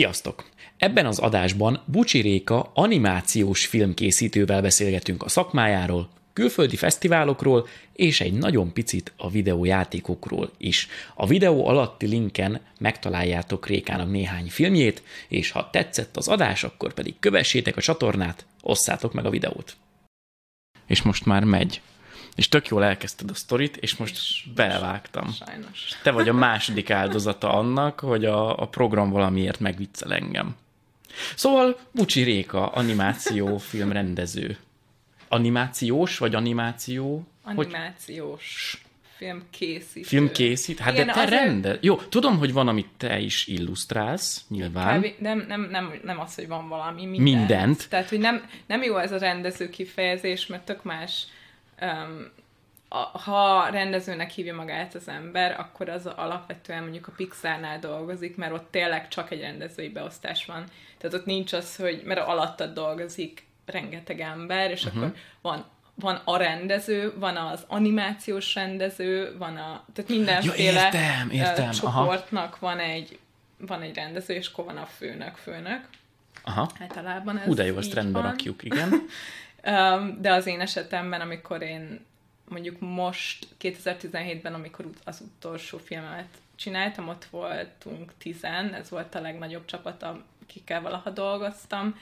Sziasztok! Ebben az adásban Bucsi Réka animációs filmkészítővel beszélgetünk a szakmájáról, külföldi fesztiválokról és egy nagyon picit a videójátékokról is. A videó alatti linken megtaláljátok Rékának néhány filmjét, és ha tetszett az adás, akkor pedig kövessétek a csatornát, osszátok meg a videót. És most már megy. És tök jól elkezdted a sztorit, és most és belevágtam. Sajnos. Te vagy a második áldozata annak, hogy a, a program valamiért megviccel engem. Szóval Bucsi Réka, animációfilm rendező. Animációs vagy animáció? Animációs. Hogy... Film készít. Film készít? Hát Igen, de te azért... Jó, tudom, hogy van, amit te is illusztrálsz, nyilván. Kb. Nem, nem, nem, nem az, hogy van valami, mindent. Mindent. Tehát, hogy nem, nem jó ez a rendező kifejezés, mert tök más um, a, ha rendezőnek hívja magát az ember, akkor az alapvetően mondjuk a Pixarnál dolgozik, mert ott tényleg csak egy rendezői beosztás van. Tehát ott nincs az, hogy, mert alattad dolgozik rengeteg ember, és uh-huh. akkor van van a rendező, van az animációs rendező, van a, tehát mindenféle ja, értem, értem. csoportnak Aha. van egy, van egy rendező, és akkor van a főnök, főnök. Aha. Általában ez Hú, de jó, ezt rendbe van. rakjuk, igen. de az én esetemben, amikor én mondjuk most 2017-ben, amikor az utolsó filmet csináltam, ott voltunk tizen, ez volt a legnagyobb csapat, akikkel valaha dolgoztam.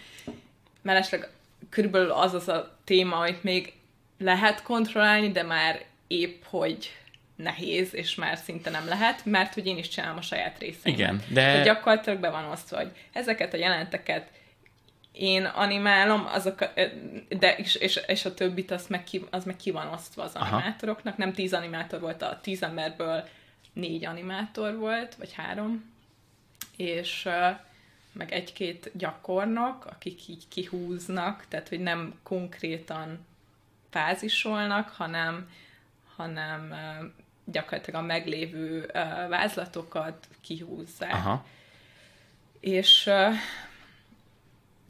Mellesleg körülbelül az az a téma, amit még lehet kontrollálni, de már épp, hogy nehéz, és már szinte nem lehet, mert hogy én is csinálom a saját részeimet. Igen, de... Tehát gyakorlatilag be van osztva, hogy ezeket a jelenteket én animálom, azok, de és, és, és a többit az meg, ki, az meg ki van osztva az Aha. animátoroknak. Nem tíz animátor volt, a tíz emberből négy animátor volt, vagy három, és meg egy-két gyakornok, akik így kihúznak, tehát hogy nem konkrétan fázisolnak, hanem, hanem gyakorlatilag a meglévő vázlatokat kihúzzák. Aha. És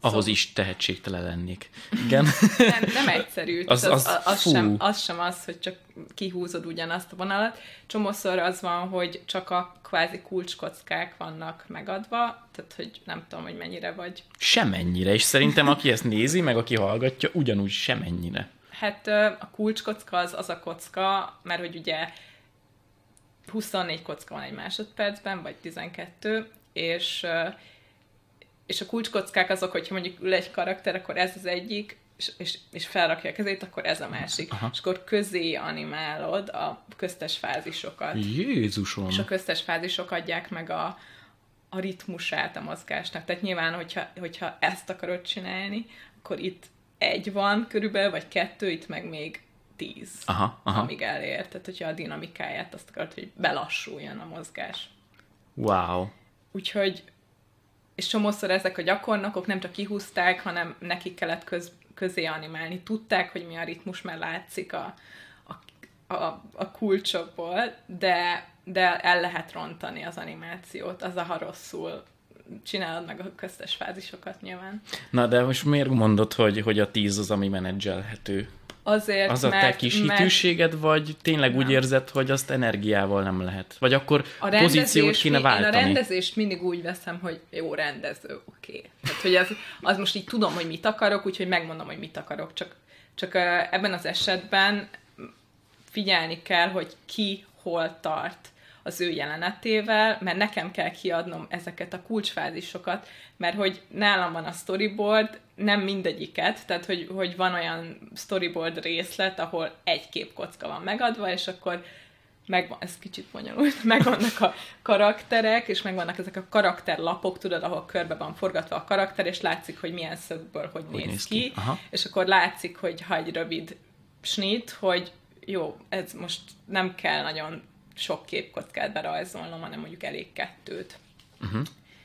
ahhoz szóval... is tehetségtelen lennék. Igen. Nem, nem egyszerű. az, az, az, az, sem, az sem az, hogy csak kihúzod ugyanazt a vonalat. Csomószor az van, hogy csak a kvázi kulcskockák vannak megadva, tehát hogy nem tudom, hogy mennyire vagy. Semennyire, és szerintem aki ezt nézi, meg aki hallgatja, ugyanúgy semennyire. Hát a kulcskocka az az a kocka, mert hogy ugye 24 kocka van egy másodpercben, vagy 12, és és a kulcskockák azok, hogyha mondjuk ül egy karakter, akkor ez az egyik, és, és, és felrakja a kezét, akkor ez a másik. Aha. És akkor közé animálod a köztes fázisokat. Jézusom! És a köztes fázisok adják meg a, a ritmusát a mozgásnak. Tehát nyilván, hogyha, hogyha ezt akarod csinálni, akkor itt egy van körülbelül, vagy kettő, itt meg még tíz, aha, aha. amíg elér. Tehát, hogyha a dinamikáját azt akarod, hogy belassuljon a mozgás. Wow. Úgyhogy és csomószor ezek a gyakornokok nem csak kihúzták, hanem nekik kellett köz, közé animálni. Tudták, hogy mi a ritmus, mert látszik a, a, a, a kulcsokból, de, de el lehet rontani az animációt, az a ha rosszul csinálod meg a köztes fázisokat nyilván. Na, de most miért mondod, hogy, hogy a tíz az, ami menedzselhető? Azért, Az a mert, te kis mert... hitűséged, vagy tényleg nem. úgy érzed, hogy azt energiával nem lehet? Vagy akkor a pozíciót kéne váltani? Én a rendezést mindig úgy veszem, hogy jó rendező, oké. Okay. Tehát, hogy az, az most így tudom, hogy mit akarok, úgyhogy megmondom, hogy mit akarok. Csak, csak ebben az esetben figyelni kell, hogy ki hol tart az ő jelenetével, mert nekem kell kiadnom ezeket a kulcsfázisokat, mert hogy nálam van a storyboard, nem mindegyiket, tehát hogy, hogy van olyan storyboard részlet, ahol egy képkocka van megadva, és akkor meg, ez kicsit bonyolult, megvannak a karakterek, és megvannak ezek a karakterlapok, tudod, ahol körbe van forgatva a karakter, és látszik, hogy milyen szögből hogy, hogy néz, néz ki, ki. és akkor látszik, hogy ha egy rövid snit, hogy jó, ez most nem kell nagyon sok képkockát berajzolnom, hanem mondjuk elég kettőt. Uh-huh.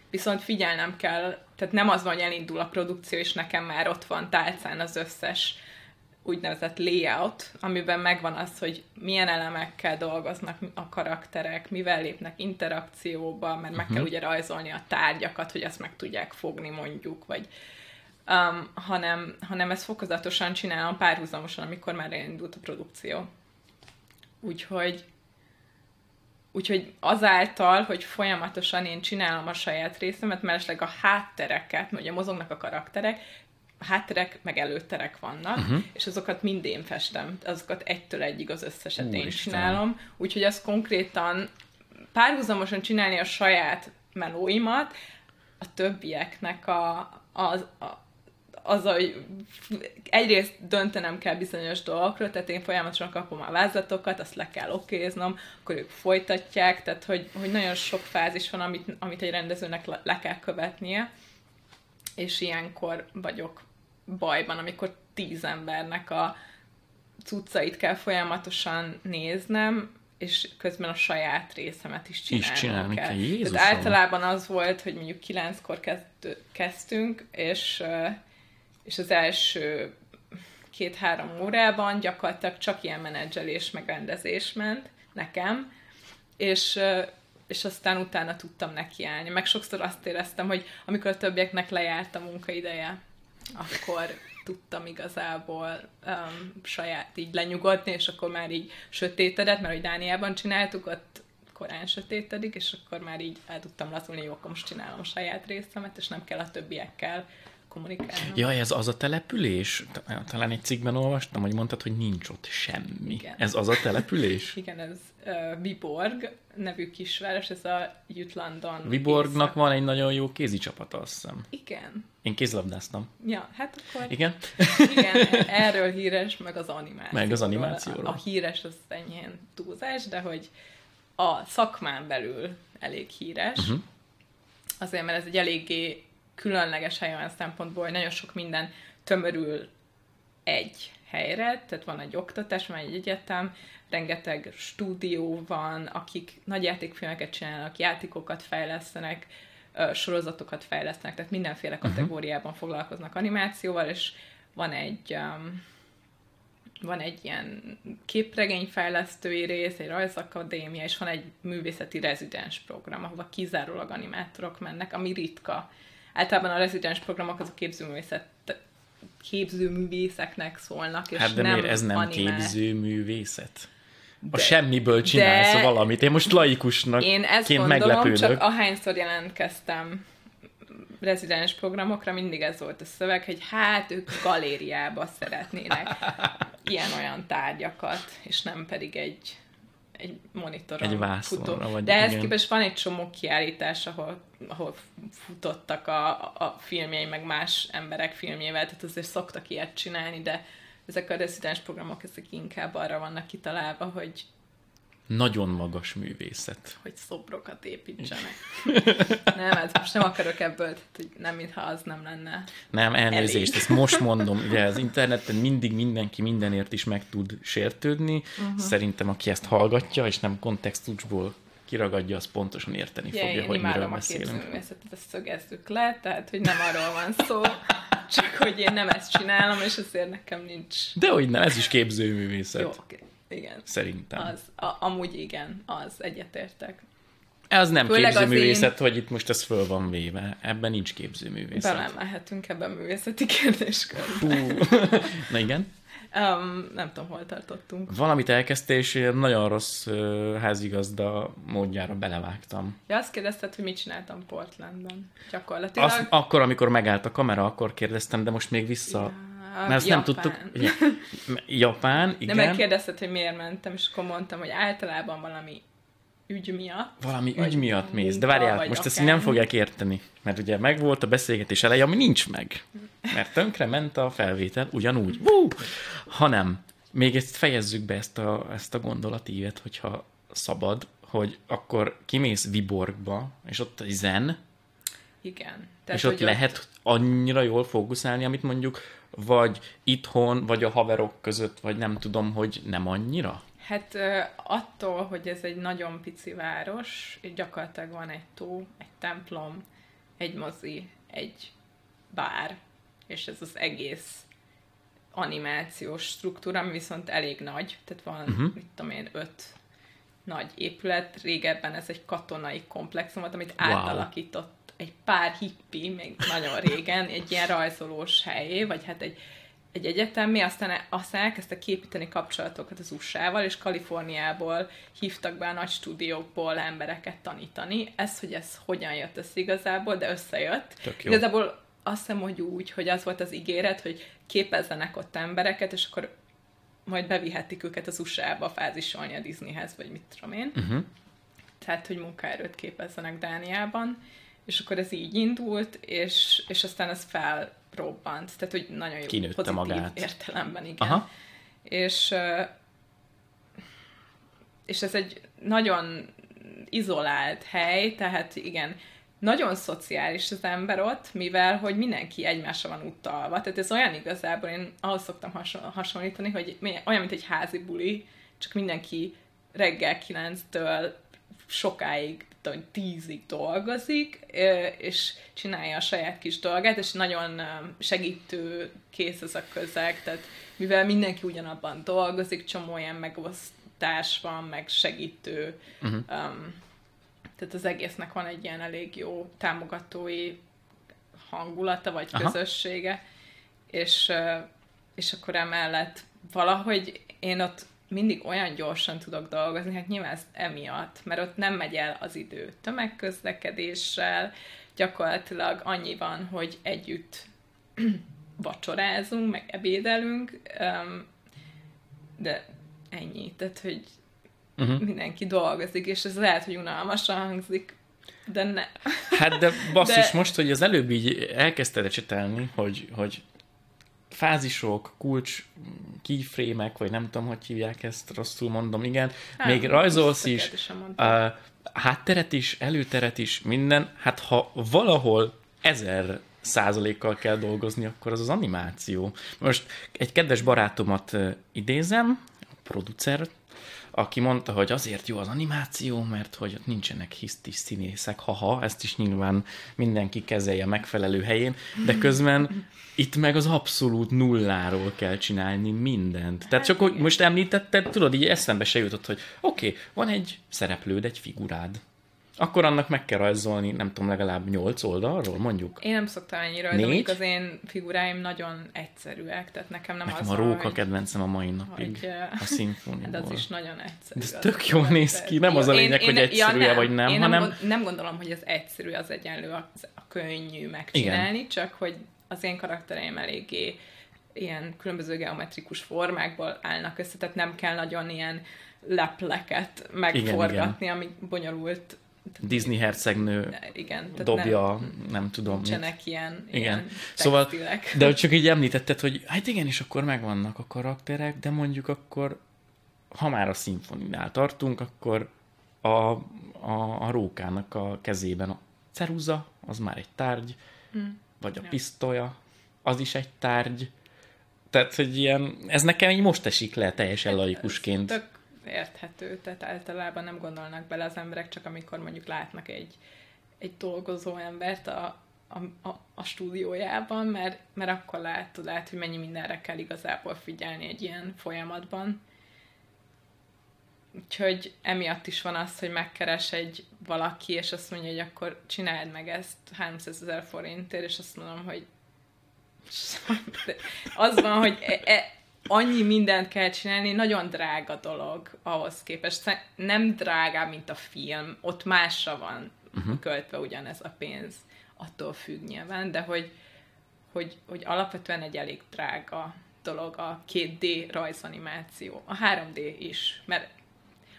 Viszont figyelnem kell, tehát nem az van, hogy elindul a produkció, és nekem már ott van tálcán az összes úgynevezett layout, amiben megvan az, hogy milyen elemekkel dolgoznak a karakterek, mivel lépnek interakcióba, mert uh-huh. meg kell mhm. ugye rajzolni a tárgyakat, hogy ezt meg tudják fogni mondjuk, vagy um, hanem, hanem ezt fokozatosan csinálom párhuzamosan, amikor már elindult a produkció. Úgyhogy úgyhogy azáltal, hogy folyamatosan én csinálom a saját részemet, mellesleg a háttereket, ugye mozognak a karakterek, hátterek meg előtterek vannak, uh-huh. és azokat mind én festem, azokat egytől egyig az összeset Úristen. én csinálom, úgyhogy az konkrétan párhuzamosan csinálni a saját melóimat, a többieknek a, az, a, az, hogy egyrészt döntenem kell bizonyos dolgokról, tehát én folyamatosan kapom a vázlatokat, azt le kell okéznom, akkor ők folytatják, tehát hogy, hogy nagyon sok fázis van, amit, amit egy rendezőnek le, le kell követnie, és ilyenkor vagyok bajban, amikor tíz embernek a cuccait kell folyamatosan néznem, és közben a saját részemet is csinálnom is csinálni kell. kell. Tehát általában az volt, hogy mondjuk kilenckor kezdtünk, és és az első két-három órában gyakorlatilag csak ilyen menedzselés, meg ment nekem, és, és aztán utána tudtam nekiállni. Meg sokszor azt éreztem, hogy amikor a többieknek lejárt a munkaideje, akkor tudtam igazából um, saját így lenyugodni, és akkor már így sötétedett, mert hogy Dániában csináltuk, ott korán sötétedik, és akkor már így el tudtam lazulni, jó, akkor most csinálom saját részemet, és nem kell a többiekkel kommunikálnom. Ja, ez az a település? Talán egy cikkben olvastam, hogy mondtad, hogy nincs ott semmi. Igen. Ez az a település? Igen, ez uh, Viborg nevű kisváros, ez a Jutlandon. Viborgnak észak. van egy nagyon jó kézi csapata, azt hiszem. Igen. Én kézlabdáztam. Ja, hát akkor... Igen? Igen, erről híres, meg az animáció. Meg az animációról. A, a híres az enyhén túlzás, de hogy a szakmán belül elég híres. Uh-huh. Azért, mert ez egy eléggé különleges hely olyan szempontból, hogy nagyon sok minden tömörül egy helyre, tehát van egy oktatás, van egy egyetem, rengeteg stúdió van, akik nagy játékfilmeket csinálnak, játékokat fejlesztenek, sorozatokat fejlesztenek, tehát mindenféle mhm. kategóriában uh-huh. foglalkoznak animációval, és van egy um, van egy ilyen képregényfejlesztői rész, egy rajzakadémia, és van egy művészeti rezidens program, ahova kizárólag animátorok mennek, ami ritka általában a rezidens programok az a képzőművészet képzőművészeknek szólnak, és hát de nem miért ez nem animál. képzőművészet? A de, semmiből csinálsz de valamit. Én most laikusnak Én ezt gondolom, meglepődök. csak ahányszor jelentkeztem rezidens programokra, mindig ez volt a szöveg, hogy hát ők galériába szeretnének ilyen-olyan tárgyakat, és nem pedig egy egy monitoron egy vászonra, Vagy De ehhez képest van egy csomó kiállítás, ahol, ahol futottak a, a filmjei, meg más emberek filmjével, tehát azért szoktak ilyet csinálni, de ezek a rezidens programok, ezek inkább arra vannak kitalálva, hogy nagyon magas művészet. Hogy szobrokat építsenek. nem, hát most nem akarok ebből, tehát, hogy nem, mintha az nem lenne Nem, elnézést, elég. ezt most mondom. Ugye az interneten mindig mindenki mindenért is meg tud sértődni. Uh-huh. Szerintem, aki ezt hallgatja, és nem kontextusból kiragadja, az pontosan érteni ja, fogja, hogy miről beszélünk. Én ezt szögezzük le, tehát, hogy nem arról van szó, csak hogy én nem ezt csinálom, és azért nekem nincs... De hogy nem, ez is képzőművészet. Jó. Igen. Szerintem. Az, a, amúgy igen, az egyetértek. Ez nem Főleg képzőművészet, én... hogy itt most ez föl van véve. Ebben nincs képzőművészet. Belemelhetünk ebben művészeti kérdéskörbe. Na igen. Um, nem tudom, hol tartottunk. Valamit elkezdtél, és nagyon rossz uh, házigazda módjára belevágtam. Ja, azt kérdezted, hogy mit csináltam Portlandban. Gyakorlatilag. Azt, akkor, amikor megállt a kamera, akkor kérdeztem, de most még vissza... Ja mert ezt Japán. nem tudtuk. Japán, igen. De megkérdezted, hogy miért mentem, és akkor mondtam, hogy általában valami ügy miatt. Valami ügy miatt mész. De várjál, most ezt nem fogják érteni. Mert ugye megvolt a beszélgetés eleje, ami nincs meg. Mert tönkre ment a felvétel, ugyanúgy. Woo! Hanem, még ezt fejezzük be ezt a, ezt a gondolatívet, hogyha szabad, hogy akkor kimész Viborgba, és ott egy zen, igen. Tehát, és ott lehet annyira jól fókuszálni, amit mondjuk vagy itthon, vagy a haverok között, vagy nem tudom, hogy nem annyira? Hát attól, hogy ez egy nagyon pici város, gyakorlatilag van egy tó, egy templom, egy mozi, egy bár, és ez az egész animációs struktúra, ami viszont elég nagy, tehát van, uh-huh. mit tudom én, öt nagy épület, régebben ez egy katonai komplexum volt, amit wow. átalakított egy pár hippi, még nagyon régen, egy ilyen rajzolós helyé, vagy hát egy egy egyetemi, aztán, aztán elkezdtek képíteni kapcsolatokat az USA-val, és Kaliforniából hívtak be a nagy stúdiókból embereket tanítani. Ez, hogy ez hogyan jött, ez igazából, de összejött. Igazából azt hiszem, hogy úgy, hogy az volt az ígéret, hogy képezzenek ott embereket, és akkor majd bevihetik őket az USA-ba fázisolni a Disneyhez, vagy mit tudom én. Uh-huh. Tehát, hogy munkaerőt képezzenek Dániában. És akkor ez így indult, és, és aztán ez felrobbant. Tehát, hogy nagyon jó Kinőtte pozitív magát. értelemben, igen. Aha. És, és ez egy nagyon izolált hely, tehát igen, nagyon szociális az ember ott, mivel hogy mindenki egymásra van utalva. Tehát ez olyan igazából, én ahhoz szoktam hason- hasonlítani, hogy olyan, mint egy házi buli, csak mindenki reggel 9-től sokáig, tudom, tízig dolgozik, és csinálja a saját kis dolgát, és nagyon segítő kész ez a közeg, tehát mivel mindenki ugyanabban dolgozik, csomó ilyen megosztás van, meg segítő, Uh-huh. um, tehát az egésznek van egy ilyen elég jó támogatói hangulata, vagy Aha. közössége, és, és akkor emellett valahogy én ott mindig olyan gyorsan tudok dolgozni, hát nyilván ez emiatt, mert ott nem megy el az idő tömegközlekedéssel, gyakorlatilag annyi van, hogy együtt vacsorázunk, meg ebédelünk, de ennyi, tehát, hogy Uh-huh. mindenki dolgozik, és ez lehet, hogy unalmasan hangzik, de ne. Hát de basszus, De- most, hogy az előbb így elkezdted ecsetelni, hogy, hogy fázisok, kulcs, keyframe-ek, vagy nem tudom, hogy hívják ezt, rosszul mondom, igen. Hát, Még rajzolsz is, a hátteret is, előteret is, minden. Hát ha valahol ezer százalékkal kell dolgozni, akkor az az animáció. Most egy kedves barátomat idézem, a producer, aki mondta, hogy azért jó az animáció, mert hogy ott nincsenek hisztis színészek, haha, ezt is nyilván mindenki kezelje megfelelő helyén, de közben itt meg az abszolút nulláról kell csinálni mindent. Tehát csak, hogy most említetted, tudod, így eszembe se jutott, hogy oké, okay, van egy szereplőd, egy figurád. Akkor annak meg kell rajzolni, nem tudom, legalább nyolc oldalról, mondjuk. Én nem szoktam ennyire, mondjuk az én figuráim nagyon egyszerűek, tehát nekem nem Nekem az a róka hogy, kedvencem a mai napig, hogy, a szimfóniából. de az is nagyon egyszerű. De ez az tök a jól néz ki, nem az a Jó, lényeg, hogy egyszerű-e vagy nem, én hanem- Nem, nem gondolom, hogy az egyszerű az egyenlő a, a könnyű megcsinálni, Igen. csak hogy az én karaktereim eléggé ilyen különböző geometrikus formákból állnak össze, tehát nem kell nagyon ilyen lepleket megforgatni, ami bonyolult. Disney hercegnő Igen, tehát dobja, nem, nem tudom nincsenek ilyen, Igen. ilyen Szóval, textilek. de csak így említetted, hogy hát igen, és akkor megvannak a karakterek, de mondjuk akkor, ha már a szimfoninál tartunk, akkor a, a, a rókának a kezében a ceruza, az már egy tárgy, Hmm. vagy a Ja. pisztolya, az is egy tárgy. Tehát, hogy ilyen, ez nekem így most esik le teljesen laikusként. Ez tök érthető, tehát általában nem gondolnak bele az emberek, csak amikor mondjuk látnak egy, egy dolgozó embert a, a, a, a stúdiójában, mert, mert akkor látod át, hogy mennyi mindenre kell igazából figyelni egy ilyen folyamatban. Úgyhogy emiatt is van az, hogy megkeres egy valaki, és azt mondja, hogy akkor csináld meg ezt 300 ezer forintért, és azt mondom, hogy az van, hogy e, e, annyi mindent kell csinálni, nagyon drága dolog ahhoz képest. Nem drágább, mint a film, ott másra van uh-huh. költve ugyanez a pénz, attól függ nyilván, de hogy, hogy, hogy alapvetően egy elég drága dolog a 2D rajzanimáció. A 3D is, mert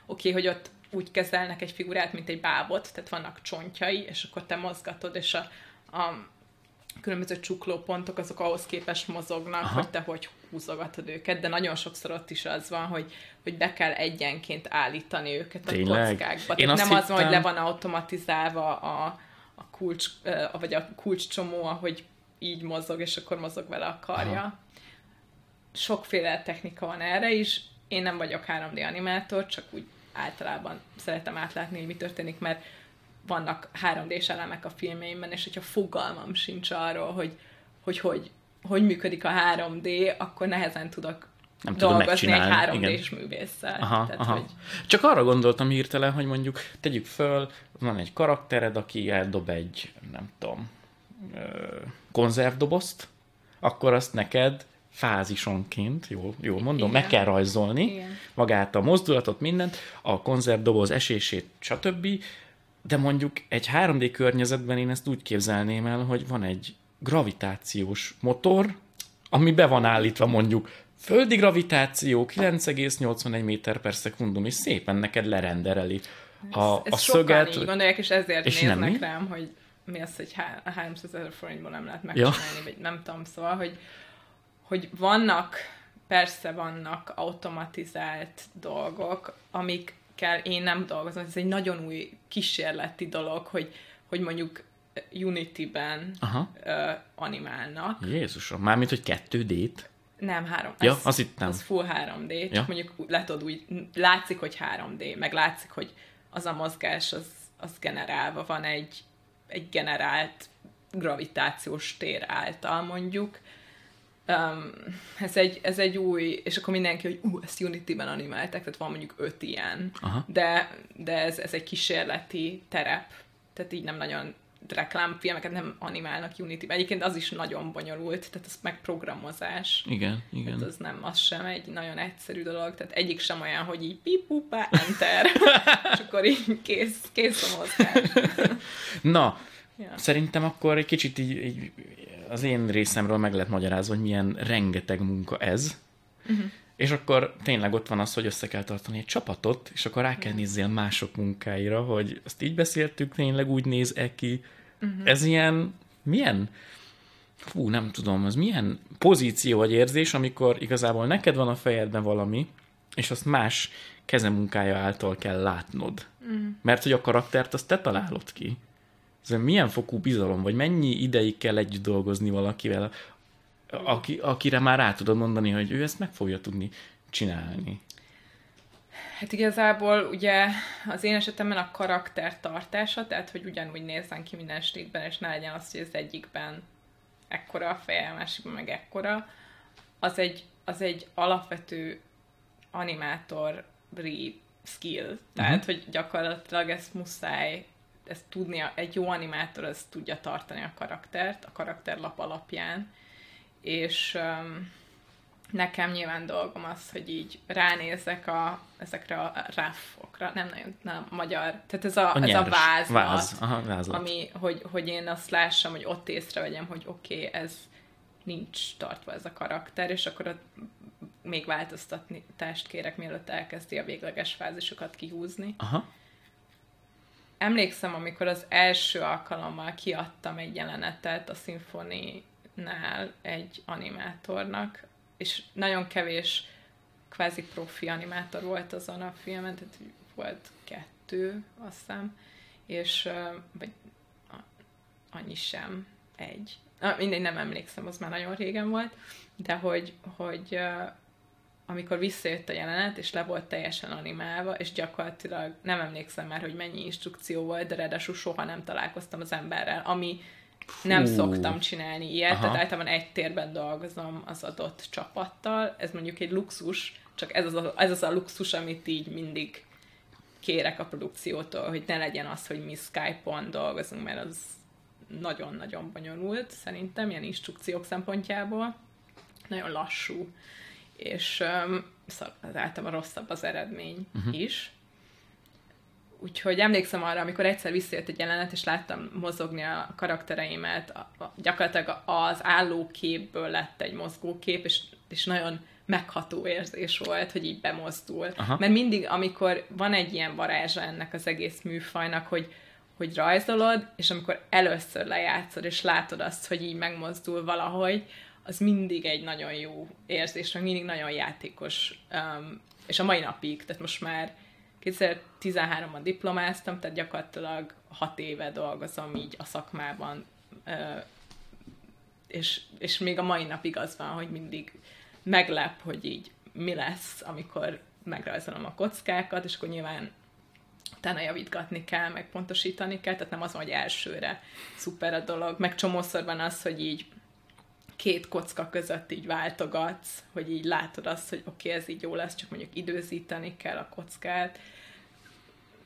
oké, okay, hogy ott úgy kezelnek egy figurát, mint egy bábot, tehát vannak csontjai, és akkor te mozgatod, és a, a különböző csuklópontok azok ahhoz képest mozognak. Aha. hogy te hogy húzogatod őket, de nagyon sokszor ott is az van, hogy, hogy be kell egyenként állítani őket a Tényleg? kockákba. Én Tehát nem az van, hogy le hittem- van automatizálva a, a kulcs, vagy a kulcscsomó, ahogy így mozog, és akkor mozog vele a karja. Aha. Sokféle technika van erre is. Én nem vagyok 3D animátor, csak úgy általában szeretem átlátni, hogy mi történik, mert vannak 3D-s elemek a filmjeimben, és hogyha fogalmam sincs arról, hogy hogy, hogy, hogy működik a 3D, akkor nehezen tudok Nem tudom dolgozni egy megcsinálni, 3D-s művésszel. Aha, Tehát, aha. Hogy, Csak arra gondoltam hirtelen, hogy mondjuk tegyük föl, van egy karaktered, aki eldob egy, nem tudom, konzervdobozt, akkor azt neked fázisonként, jól, jól mondom, Igen. meg kell rajzolni Igen. magát, a mozdulatot, mindent, a konzervdoboz esését, stb. De mondjuk egy 3D környezetben én ezt úgy képzelném el, hogy van egy gravitációs motor, ami be van állítva mondjuk földi gravitáció 9,81 méter per szekundum, és szépen neked lerendereli a, Ezt a sokan szöget. így gondolják, és ezért És nem néznek mi? rám, hogy mi az, hogy há- 300 ezer forintból nem lehet megcsinálni, vagy nem tudom, szóval, hogy, hogy vannak, persze vannak automatizált dolgok, amikkel én nem dolgozom, ez egy nagyon új kísérleti dolog, hogy, hogy mondjuk Unity-ben Aha. ö, animálnak. Jézusom, mármint, hogy 2D-t. Nem, három. Ja, az, az itt nem. Az full 3D, csak Ja. mondjuk tudod úgy, látszik, hogy 3D, meg látszik, hogy az a mozgás, az, az generálva van egy, egy generált gravitációs tér által, mondjuk. Um, ez, egy, ez egy új, és akkor mindenki, hogy ú, ezt Unity-ben animálták, tehát van mondjuk öt ilyen, Aha. de, de ez, ez egy kísérleti terep, tehát így nem nagyon reklámfilmeket nem animálnak Unity-ben. Egyébként az is nagyon bonyolult, tehát az meg programozás. Igen, igen. Hát az nem, az sem egy nagyon egyszerű dolog, tehát egyik sem olyan, hogy így pipupá, enter, és akkor így kész, kész a mozgás. Na, Ja. szerintem akkor egy kicsit így, így az én részemről meg lehet magyarázva, hogy milyen rengeteg munka ez, uh-huh. És akkor tényleg ott van az, hogy össze kell tartani egy csapatot, és akkor rá kell nézzél mások munkáira, hogy azt így beszéltük, tényleg úgy néz-e ki. Uh-huh. Ez ilyen, milyen, fú, nem tudom, az milyen pozíció vagy érzés, amikor igazából neked van a fejedben valami, és azt más kezemunkája által kell látnod. Uh-huh. Mert hogy a karaktert azt te találod ki. Ez milyen fokú bizalom, vagy mennyi ideig kell együtt dolgozni valakivel, aki, akire már rá tudod mondani, hogy ő ezt meg fogja tudni csinálni. Hát igazából ugye az én esetemben a karakter tartása, tehát hogy ugyanúgy nézzen ki minden streetben, és ne legyen az, hogy az egyikben ekkora a feje, a másikban meg ekkora, az egy, az egy alapvető animátori skill. Tehát, uh-huh. hogy gyakorlatilag ezt muszáj ezt tudnia, egy jó animátor az tudja tartani a karaktert, a karakterlap alapján, és um, nekem nyilván dolgom az, hogy így ránézek a, ezekre a ráfokra, nem nagyon, nem magyar, tehát ez a, A ez a vázlat, Váz. Aha, vázlat. ami, hogy, hogy én azt lássam, hogy ott észrevegyem, hogy oké, okay, ez nincs tartva ez a karakter, és akkor ott még változtatást kérek, mielőtt elkezdi a végleges fázisokat kihúzni. Aha. Emlékszem, amikor az első alkalommal kiadtam egy jelenetet a szimfoninál egy animátornak, és nagyon kevés kvázi profi animátor volt azon a filmen, tehát volt kettő, azt hiszem, és vagy annyi sem, egy. Ah, mindegy, nem emlékszem, az már nagyon régen volt, de hogy, hogy amikor visszajött a jelenet, és le volt teljesen animálva, és gyakorlatilag nem emlékszem már, hogy mennyi instrukció volt, de ráadásul soha nem találkoztam az emberrel, ami nem Fú. szoktam csinálni ilyet, Aha. tehát általában egy térben dolgozom az adott csapattal, ez mondjuk egy luxus, csak ez az a, ez az a luxus, amit így mindig kérek a produkciótól, hogy ne legyen az, hogy mi Skype-on dolgozunk, mert az nagyon-nagyon bonyolult, szerintem, ilyen instrukciók szempontjából. Nagyon lassú, és um, az általában rosszabb az eredmény uh-huh. is. Úgyhogy emlékszem arra, amikor egyszer visszajött egy jelenet, és láttam mozogni a karaktereimet, a, a, gyakorlatilag az állóképből lett egy mozgókép, és, és nagyon megható érzés volt, hogy így bemozdul. Aha. Mert mindig, amikor van egy ilyen varázsa ennek az egész műfajnak, hogy, hogy rajzolod, és amikor először lejátszod, és látod azt, hogy így megmozdul valahogy, az mindig egy nagyon jó érzés, meg mindig nagyon játékos, um, és a mai napig, tehát most már 2013-ban diplomáztam, tehát gyakorlatilag hat éve dolgozom így a szakmában, és, és még a mai napig az van, hogy mindig meglep, hogy így mi lesz, amikor megrajzolom a kockákat, és akkor nyilván utána javítgatni kell, meg pontosítani kell, tehát nem az hogy elsőre szuper a dolog, meg csomószor van az, hogy így két kocka között így váltogatsz, hogy így látod azt, hogy oké, okay, ez így jó lesz, csak mondjuk időzíteni kell a kockát,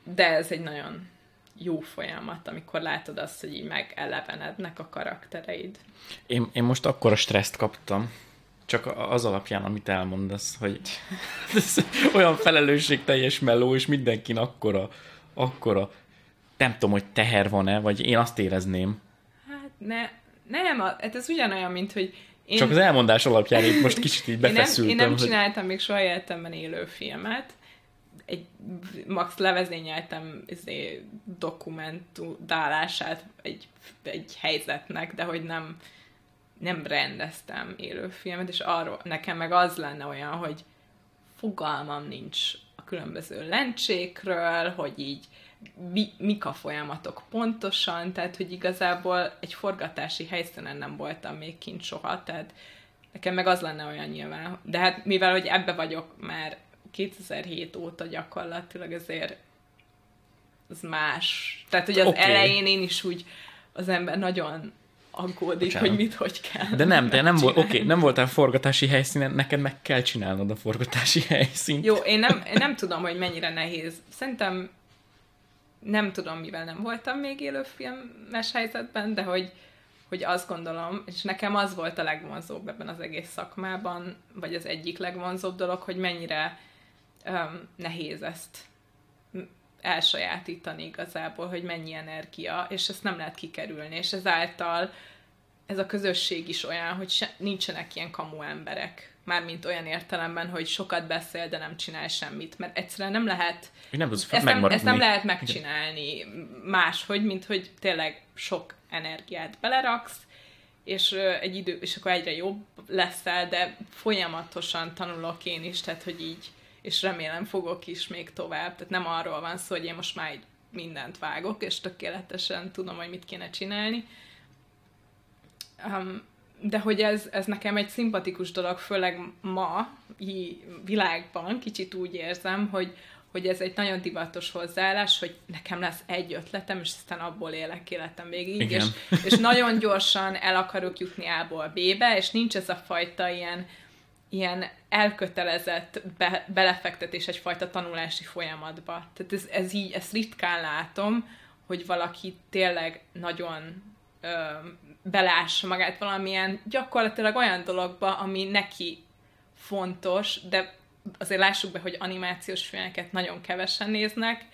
de ez egy nagyon jó folyamat, amikor látod azt, hogy így megelevenednek a karaktereid. Én, én most akkora stresszt kaptam csak az alapján, amit elmondasz, hogy ez olyan felelősségteljes meló, és mindenkin akkora, akkora, nem tudom, hogy teher van-e, vagy én azt érezném. Hát ne, nem, hát ez ugyanolyan, mint hogy én... Csak az elmondás alapján itt most kicsit így befeszültem. Én nem, én nem csináltam még soha életemben élő filmet, egy max levezényeltem izé, dokumentálását egy, egy helyzetnek, de hogy nem, nem rendeztem élőfilmet, és arról nekem meg az lenne olyan, hogy fogalmam nincs a különböző lencsékről, hogy így mi, mik a folyamatok pontosan, tehát hogy igazából egy forgatási helyszínen nem voltam még kint soha, tehát nekem meg az lenne olyan nyilván. De hát mivel, hogy ebbe vagyok már 2007 óta gyakorlatilag, ezért az más. Tehát, hogy az okay. elején én is úgy az ember nagyon aggódik, Bocsánat. hogy mit, hogy kell. De nem, de nem, volt, oké, okay, nem voltál forgatási helyszínen, neked meg kell csinálnod a forgatási helyszínt. Jó, én nem, én nem tudom, hogy mennyire nehéz. Szerintem nem tudom, mivel nem voltam még élőfilmes helyzetben, de hogy, hogy azt gondolom, és nekem az volt a legvonzóbb ebben az egész szakmában, vagy az egyik legvonzóbb dolog, hogy mennyire um, nehéz ezt elsajátítani igazából, hogy mennyi energia, és ezt nem lehet kikerülni, és ezáltal ez a közösség is olyan, hogy se, nincsenek ilyen kamu emberek. Mármint olyan értelemben, hogy sokat beszél, de nem csinál semmit. Mert egyszerűen nem lehet... Nem ezt, nem, ezt nem lehet megcsinálni máshogy, mint hogy tényleg sok energiát beleraksz, és egy idő, és akkor egyre jobb leszel, de folyamatosan tanulok én is, tehát hogy így és remélem fogok is még tovább. Tehát nem arról van szó, hogy én most már mindent vágok, és tökéletesen tudom, hogy mit kéne csinálni. Um, de hogy ez, ez nekem egy szimpatikus dolog, főleg ma, világban, kicsit úgy érzem, hogy, hogy ez egy nagyon divatos hozzáállás, hogy nekem lesz egy ötletem, és aztán abból élek életem végig, és, és nagyon gyorsan el akarok jutni A-ból B-be, és nincs ez a fajta ilyen ilyen elkötelezett be, belefektetés egyfajta tanulási folyamatba. Tehát ez, ez így, ezt ritkán látom, hogy valaki tényleg nagyon ö, belássa magát valamilyen gyakorlatilag olyan dologba, ami neki fontos, de azért lássuk be, hogy animációs filmeket nagyon kevesen néznek,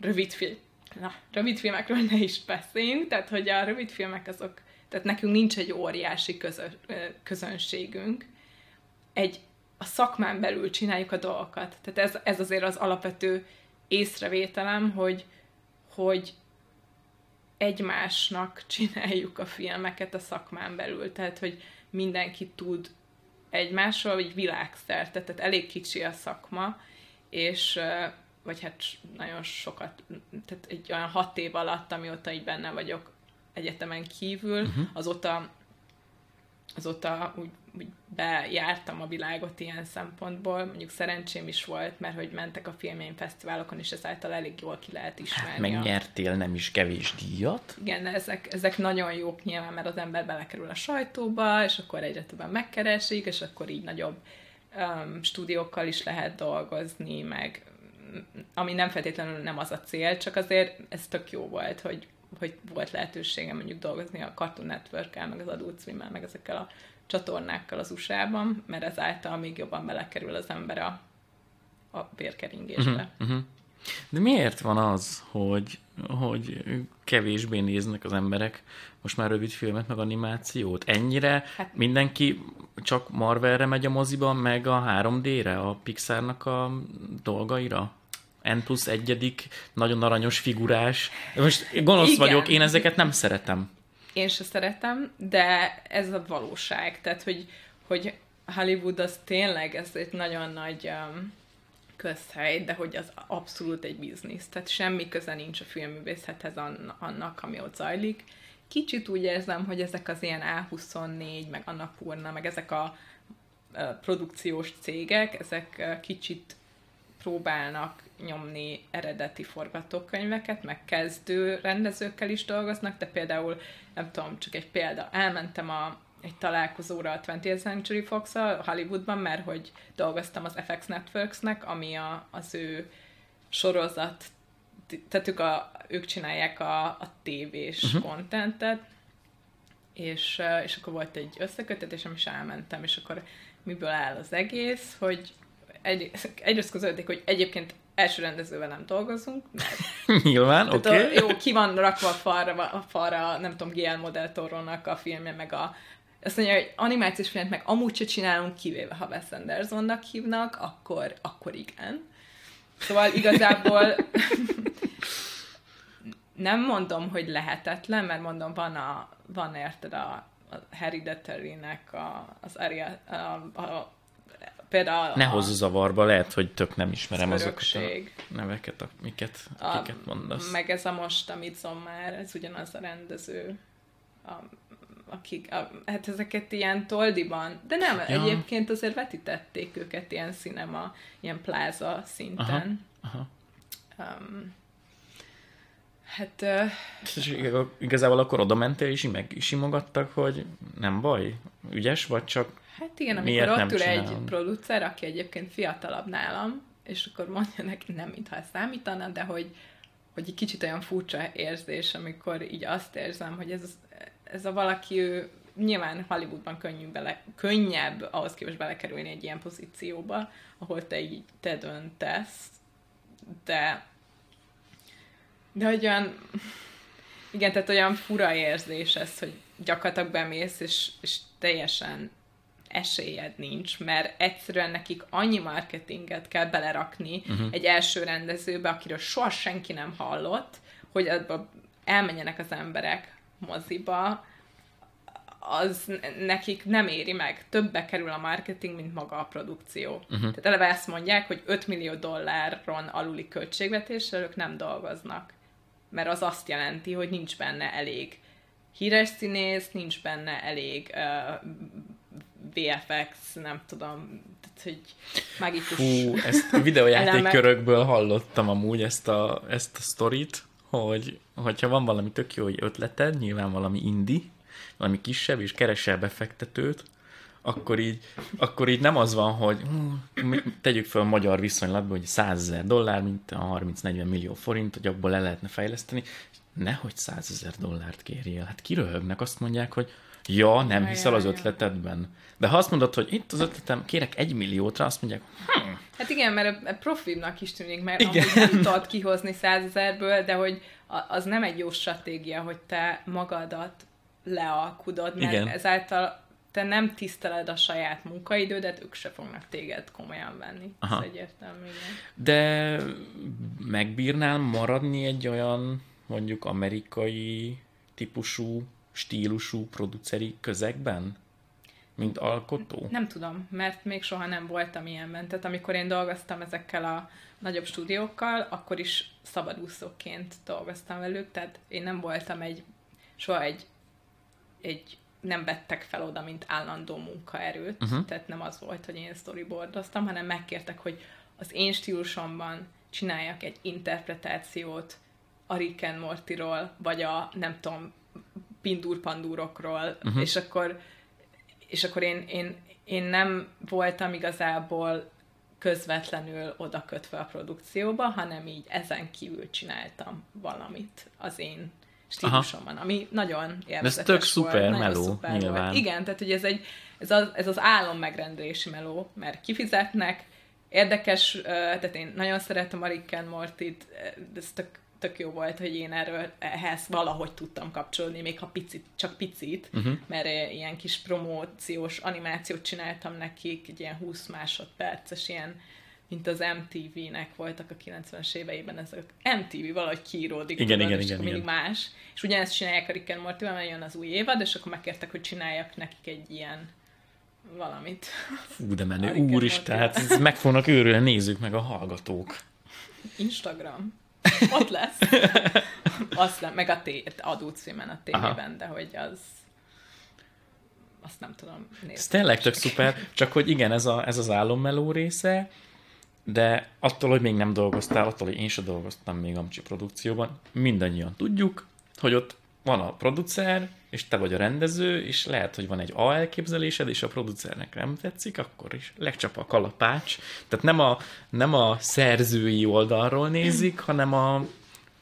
rövid. Na, rövid filmekről ne is beszéljünk, tehát hogy a rövid filmek azok, tehát nekünk nincs egy óriási közö, közönségünk, egy a szakmán belül csináljuk a dolgokat. Tehát ez, ez azért az alapvető észrevételem, hogy, hogy egymásnak csináljuk a filmeket a szakmán belül. Tehát, hogy mindenki tud egymásról, vagy világszerte, tehát elég kicsi a szakma, és vagy hát nagyon sokat, tehát egy olyan hat év alatt, amióta így benne vagyok egyetemen kívül, uh-huh. azóta azóta úgy, úgy bejártam a világot ilyen szempontból, mondjuk szerencsém is volt, mert hogy mentek a filmjeim fesztiválokon, és ezáltal elég jól ki lehet ismerni. Hát megnyertél nem is kevés díjat. Igen, ezek, ezek nagyon jók nyilván, mert az ember belekerül a sajtóba, és akkor egyre többen megkeresik, és akkor így nagyobb um, stúdiókkal is lehet dolgozni, meg ami nem feltétlenül nem az a cél, csak azért ez tök jó volt, hogy hogy volt lehetőségem mondjuk dolgozni a Cartoon network meg az Adult swim meg ezekkel a csatornákkal az USA-ban, mert ezáltal még jobban belekerül az ember a, a bérkeringésbe. Uh-huh, uh-huh. De miért van az, hogy, hogy kevésbé néznek az emberek most már rövid filmet, meg animációt? Ennyire hát, mindenki csak Marvelre megy a moziban, meg a 3D-re, a Pixarnak a dolgaira? N plusz egyedik, nagyon aranyos figurás. Most gonosz Igen. vagyok, én ezeket nem szeretem. Én se szeretem, de ez a valóság. Tehát, hogy, hogy Hollywood az tényleg, ez egy nagyon nagy um, közhely, de hogy az abszolút egy biznisz. Tehát semmi köze nincs a filmművészethez annak, ami ott zajlik. Kicsit úgy érzem, hogy ezek az ilyen A24, meg Annapurna, meg ezek a produkciós cégek, ezek kicsit próbálnak nyomni eredeti forgatókönyveket, meg kezdő rendezőkkel is dolgoznak, de például, nem tudom, csak egy példa, elmentem a, egy találkozóra a 20th Century fox a Hollywoodban, mert hogy dolgoztam az FX Networksnek, ami a, az ő sorozat, tehát ők, a, ők csinálják a, a tévés uh-huh. contentet, és, és akkor volt egy összekötetésem, és elmentem, és akkor miből áll az egész, hogy egy, egyrészt közölték, hogy egyébként első rendezővel nem dolgozunk, mert Nyilván, oké. Okay. Jó, ki van rakva a falra, a falra nem tudom, Guillermo del Toro-nak a filmje, meg a azt mondja, hogy animációs filmet meg amúgy se csinálunk, kivéve ha Wes Andersonnak hívnak, akkor, akkor igen. Szóval igazából nem mondom, hogy lehetetlen, mert mondom, van, a, van érted a, a Hereditary-nek a, az Aria, a, a, például Ne a, hozz zavarba, lehet, hogy tök nem ismerem azokat a neveket, amiket, A, akiket mondasz. Meg ez a most, amit Zommár, ez ugyanaz a rendező, a, akik, a, hát ezeket ilyen toldiban, de nem, Ja. egyébként azért vetítették őket ilyen cinema, ilyen pláza szinten. Aha. Um, hát uh, És ig- igazából akkor oda mentél és meg simogattak, hogy nem baj, ügyes vagy csak Hát igen, amikor Miért ott ül egy csinálom? producer, aki egyébként fiatalabb nálam, és akkor mondja neki, nem mintha ez számítana, de hogy, hogy egy kicsit olyan furcsa érzés, amikor így azt érzem, hogy ez, ez a valaki, ő nyilván Hollywoodban könnyű bele, könnyebb ahhoz képest belekerülni egy ilyen pozícióba, ahol te így te döntesz, de de hogy olyan igen, tehát olyan fura érzés ez, hogy gyakorlatilag bemész, és, és teljesen esélyed nincs, mert egyszerűen nekik annyi marketinget kell belerakni uh-huh. egy első rendezőbe, akiről soha senki nem hallott, hogy abba elmenjenek az emberek moziba, az nekik nem éri meg. Többe kerül a marketing, mint maga a produkció. Uh-huh. Tehát eleve ezt mondják, hogy 5 millió dolláron aluli költségvetéssel ők nem dolgoznak. Mert az azt jelenti, hogy nincs benne elég híres színész, nincs benne elég uh, VFX, nem tudom, tehát, hogy magikus... Fú, ezt videójáték körökből hallottam amúgy ezt a, ezt a sztorit, hogy hogyha van valami tök jó ötleted, nyilván valami indi, valami kisebb, és keresel befektetőt, akkor így, akkor így nem az van, hogy hú, tegyük fel a magyar viszonylatban, hogy 100 ezer dollár, mint a 30-40 millió forint, hogy abból le lehetne fejleszteni, nehogy 100 ezer dollárt kérjél. Hát kiröhögnek, azt mondják, hogy ja, nem Ja, hiszel ja, az ötletedben. De ha azt mondod, hogy itt az ötletem, kérek egy milliót rá, azt mondják, hm, Hát igen, mert e- profibnak is tűnik, mert Igen. nem tudod kihozni százezerből, de hogy a- az nem egy jó stratégia, hogy te magadat lealkudod, mert igen. ezáltal te nem tiszteled a saját munkaidődet, ők se fognak téged komolyan venni. Aha. Ez egyértelmű, igen. De megbírnál maradni egy olyan mondjuk amerikai típusú, stílusú produceri közegben? Mint alkotó? Nem tudom, mert még soha nem voltam ilyenben. Tehát amikor én dolgoztam ezekkel a nagyobb stúdiókkal, akkor is szabadúszóként dolgoztam velük, tehát én nem voltam egy, soha egy, egy nem vettek fel oda, mint állandó munkaerőt, uh-huh. tehát nem az volt, hogy én storyboardoztam, hanem megkértek, hogy az én stílusomban csináljak egy interpretációt a Rick and Mortyról, vagy a, nem tudom, Pindur Pandúrokról, uh-huh. és akkor és akkor én, én, én nem voltam igazából közvetlenül oda kötve a produkcióba, hanem így ezen kívül csináltam valamit az én stílusomban, ami nagyon élvezetes tök volt, szuper meló, szuper nyilván. Volt. Igen, tehát hogy ez, egy, ez, az, ez az álom megrendelési meló, mert kifizetnek, érdekes, tehát én nagyon szeretem a Rick and Morty-t, ez tök, tök jó volt, hogy én erről ehhez valahogy tudtam kapcsolódni, még ha picit, csak picit, uh-huh. mert ilyen kis promóciós animációt csináltam nekik, egy ilyen 20 másodperces, ilyen mint az MTV-nek voltak a 90-es éveiben, ez a MTV valahogy kiíródik, Igen, tudod, igen, és igen, akkor igen. mindig más. És ugyanezt csinálják a Rick and morty mert jön az új évad, és akkor megkértek, hogy csináljak nekik egy ilyen valamit. Fú, de menő. A Rick and Úr is, Morty. tehát ez meg fognak őrülni, nézzük meg a hallgatók. Instagram. Ott lesz. Azt nem, meg a té- adó címen a tévében, de hogy az azt nem tudom nézni. Ez tényleg tök szuper, csak hogy igen, ez, a, ez az álommeló része, de attól, hogy még nem dolgoztál, attól, hogy én sem dolgoztam még Amcsi produkcióban, mindannyian tudjuk, hogy ott van a producer, és te vagy a rendező, és lehet, hogy van egy A elképzelésed, és a producernek nem tetszik, akkor is legcsap a kalapács. Tehát nem a, nem a szerzői oldalról nézik, hanem a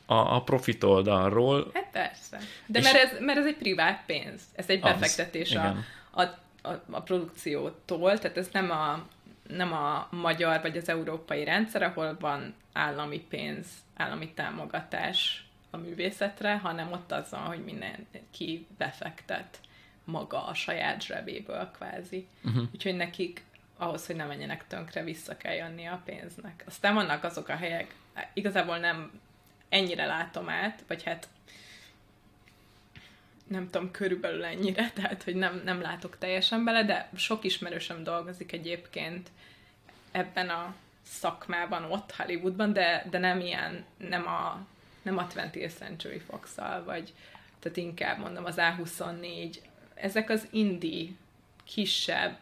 a, a profit oldalról. Hát persze. De mert ez, mert ez egy privát pénz. Ez egy Az, befektetés a, igen. a, a, a produkciótól, tehát ez nem a, nem a magyar vagy az európai rendszer, ahol van állami pénz, állami támogatás a művészetre, hanem ott az van, hogy mindenki befektet maga a saját zsebéből kvázi. Uh-huh. Úgyhogy nekik ahhoz, hogy ne menjenek tönkre, vissza kell jönni a pénznek. Aztán vannak azok a helyek, igazából nem ennyire látom át, vagy hát nem tudom, körülbelül ennyire, tehát, hogy nem, nem látok teljesen bele, de sok ismerősöm dolgozik egyébként ebben a szakmában ott Hollywoodban, de, de nem ilyen, nem a, nem a 20th Century fox vagy tehát inkább mondom az A24, ezek az indie, kisebb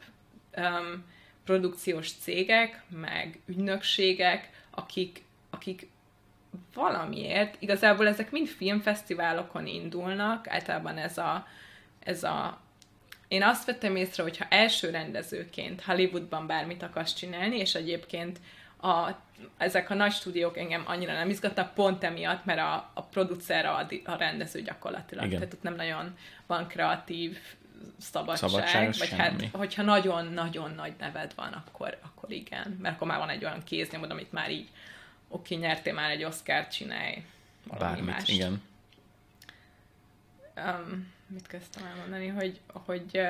um, produkciós cégek, meg ügynökségek, akik, akik valamiért, igazából ezek mind filmfesztiválokon indulnak, általában ez a, ez a én azt vettem észre, hogy ha első rendezőként Hollywoodban bármit akarsz csinálni, és egyébként a, ezek a nagy stúdiók engem annyira nem izgatnak, pont emiatt, mert a, a producer a, a rendező gyakorlatilag. Igen. Tehát ott nem nagyon van kreatív szabadság, Szabadságos vagy semmi. hát, hogyha nagyon-nagyon nagy neved van, akkor, akkor igen, mert akkor már van egy olyan kéznyomod, amit már így, oké, nyertél már egy Oscar, csinálj valami Bármit, mást. igen. Um, mit kezdtem elmondani, hogy, hogy,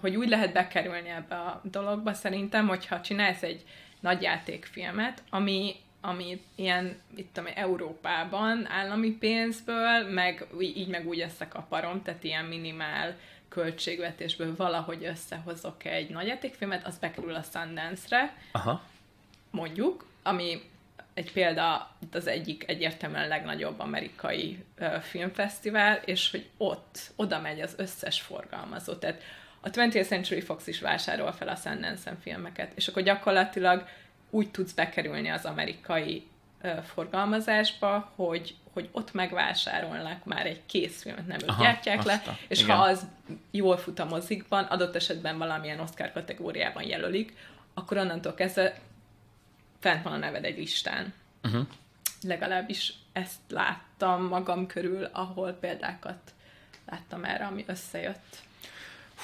hogy úgy lehet bekerülni ebbe a dologba szerintem, hogyha csinálsz egy nagy játékfilmet, ami, ami ilyen, itt tudom, Európában állami pénzből, meg így meg úgy összekaparom, tehát ilyen minimál költségvetésből valahogy összehozok egy nagy játékfilmet, az bekerül a Sundance-re, Aha. mondjuk, ami egy példa, itt az egyik egyértelműen legnagyobb amerikai ö, filmfesztivál, és hogy ott, oda megy az összes forgalmazó. Tehát a 20th Century Fox is vásárol fel a Sundance filmeket, és akkor gyakorlatilag úgy tudsz bekerülni az amerikai ö, forgalmazásba, hogy, hogy ott megvásárolnak már egy készfilmet, nem ők Aha, gyártják le, a- és igen. ha az jól fut a mozikban, adott esetben valamilyen Oscar kategóriában jelölik, akkor onnantól kezdve fent van a neved egy listán. Uh-huh. Legalábbis ezt láttam magam körül, ahol példákat láttam erre, ami összejött.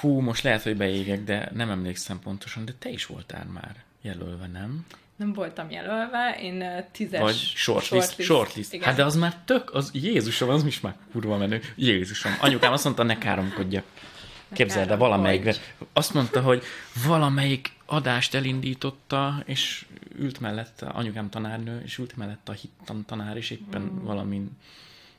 Hú, most lehet, hogy beégek, de nem emlékszem pontosan, de te is voltál már jelölve, nem? Nem voltam jelölve, én tízes... Vagy shortlist. Shortlist. Igen. Hát de az már tök, az Jézusom, az is már kurva menő. Jézusom. Anyukám azt mondta, ne káromkodjak. Képzeld el, valamelyik. Azt mondta, hogy valamelyik adást elindította, és ült mellette, anyukám tanárnő, és ült mellette a hittan tanár, és éppen Hmm. mm. valamin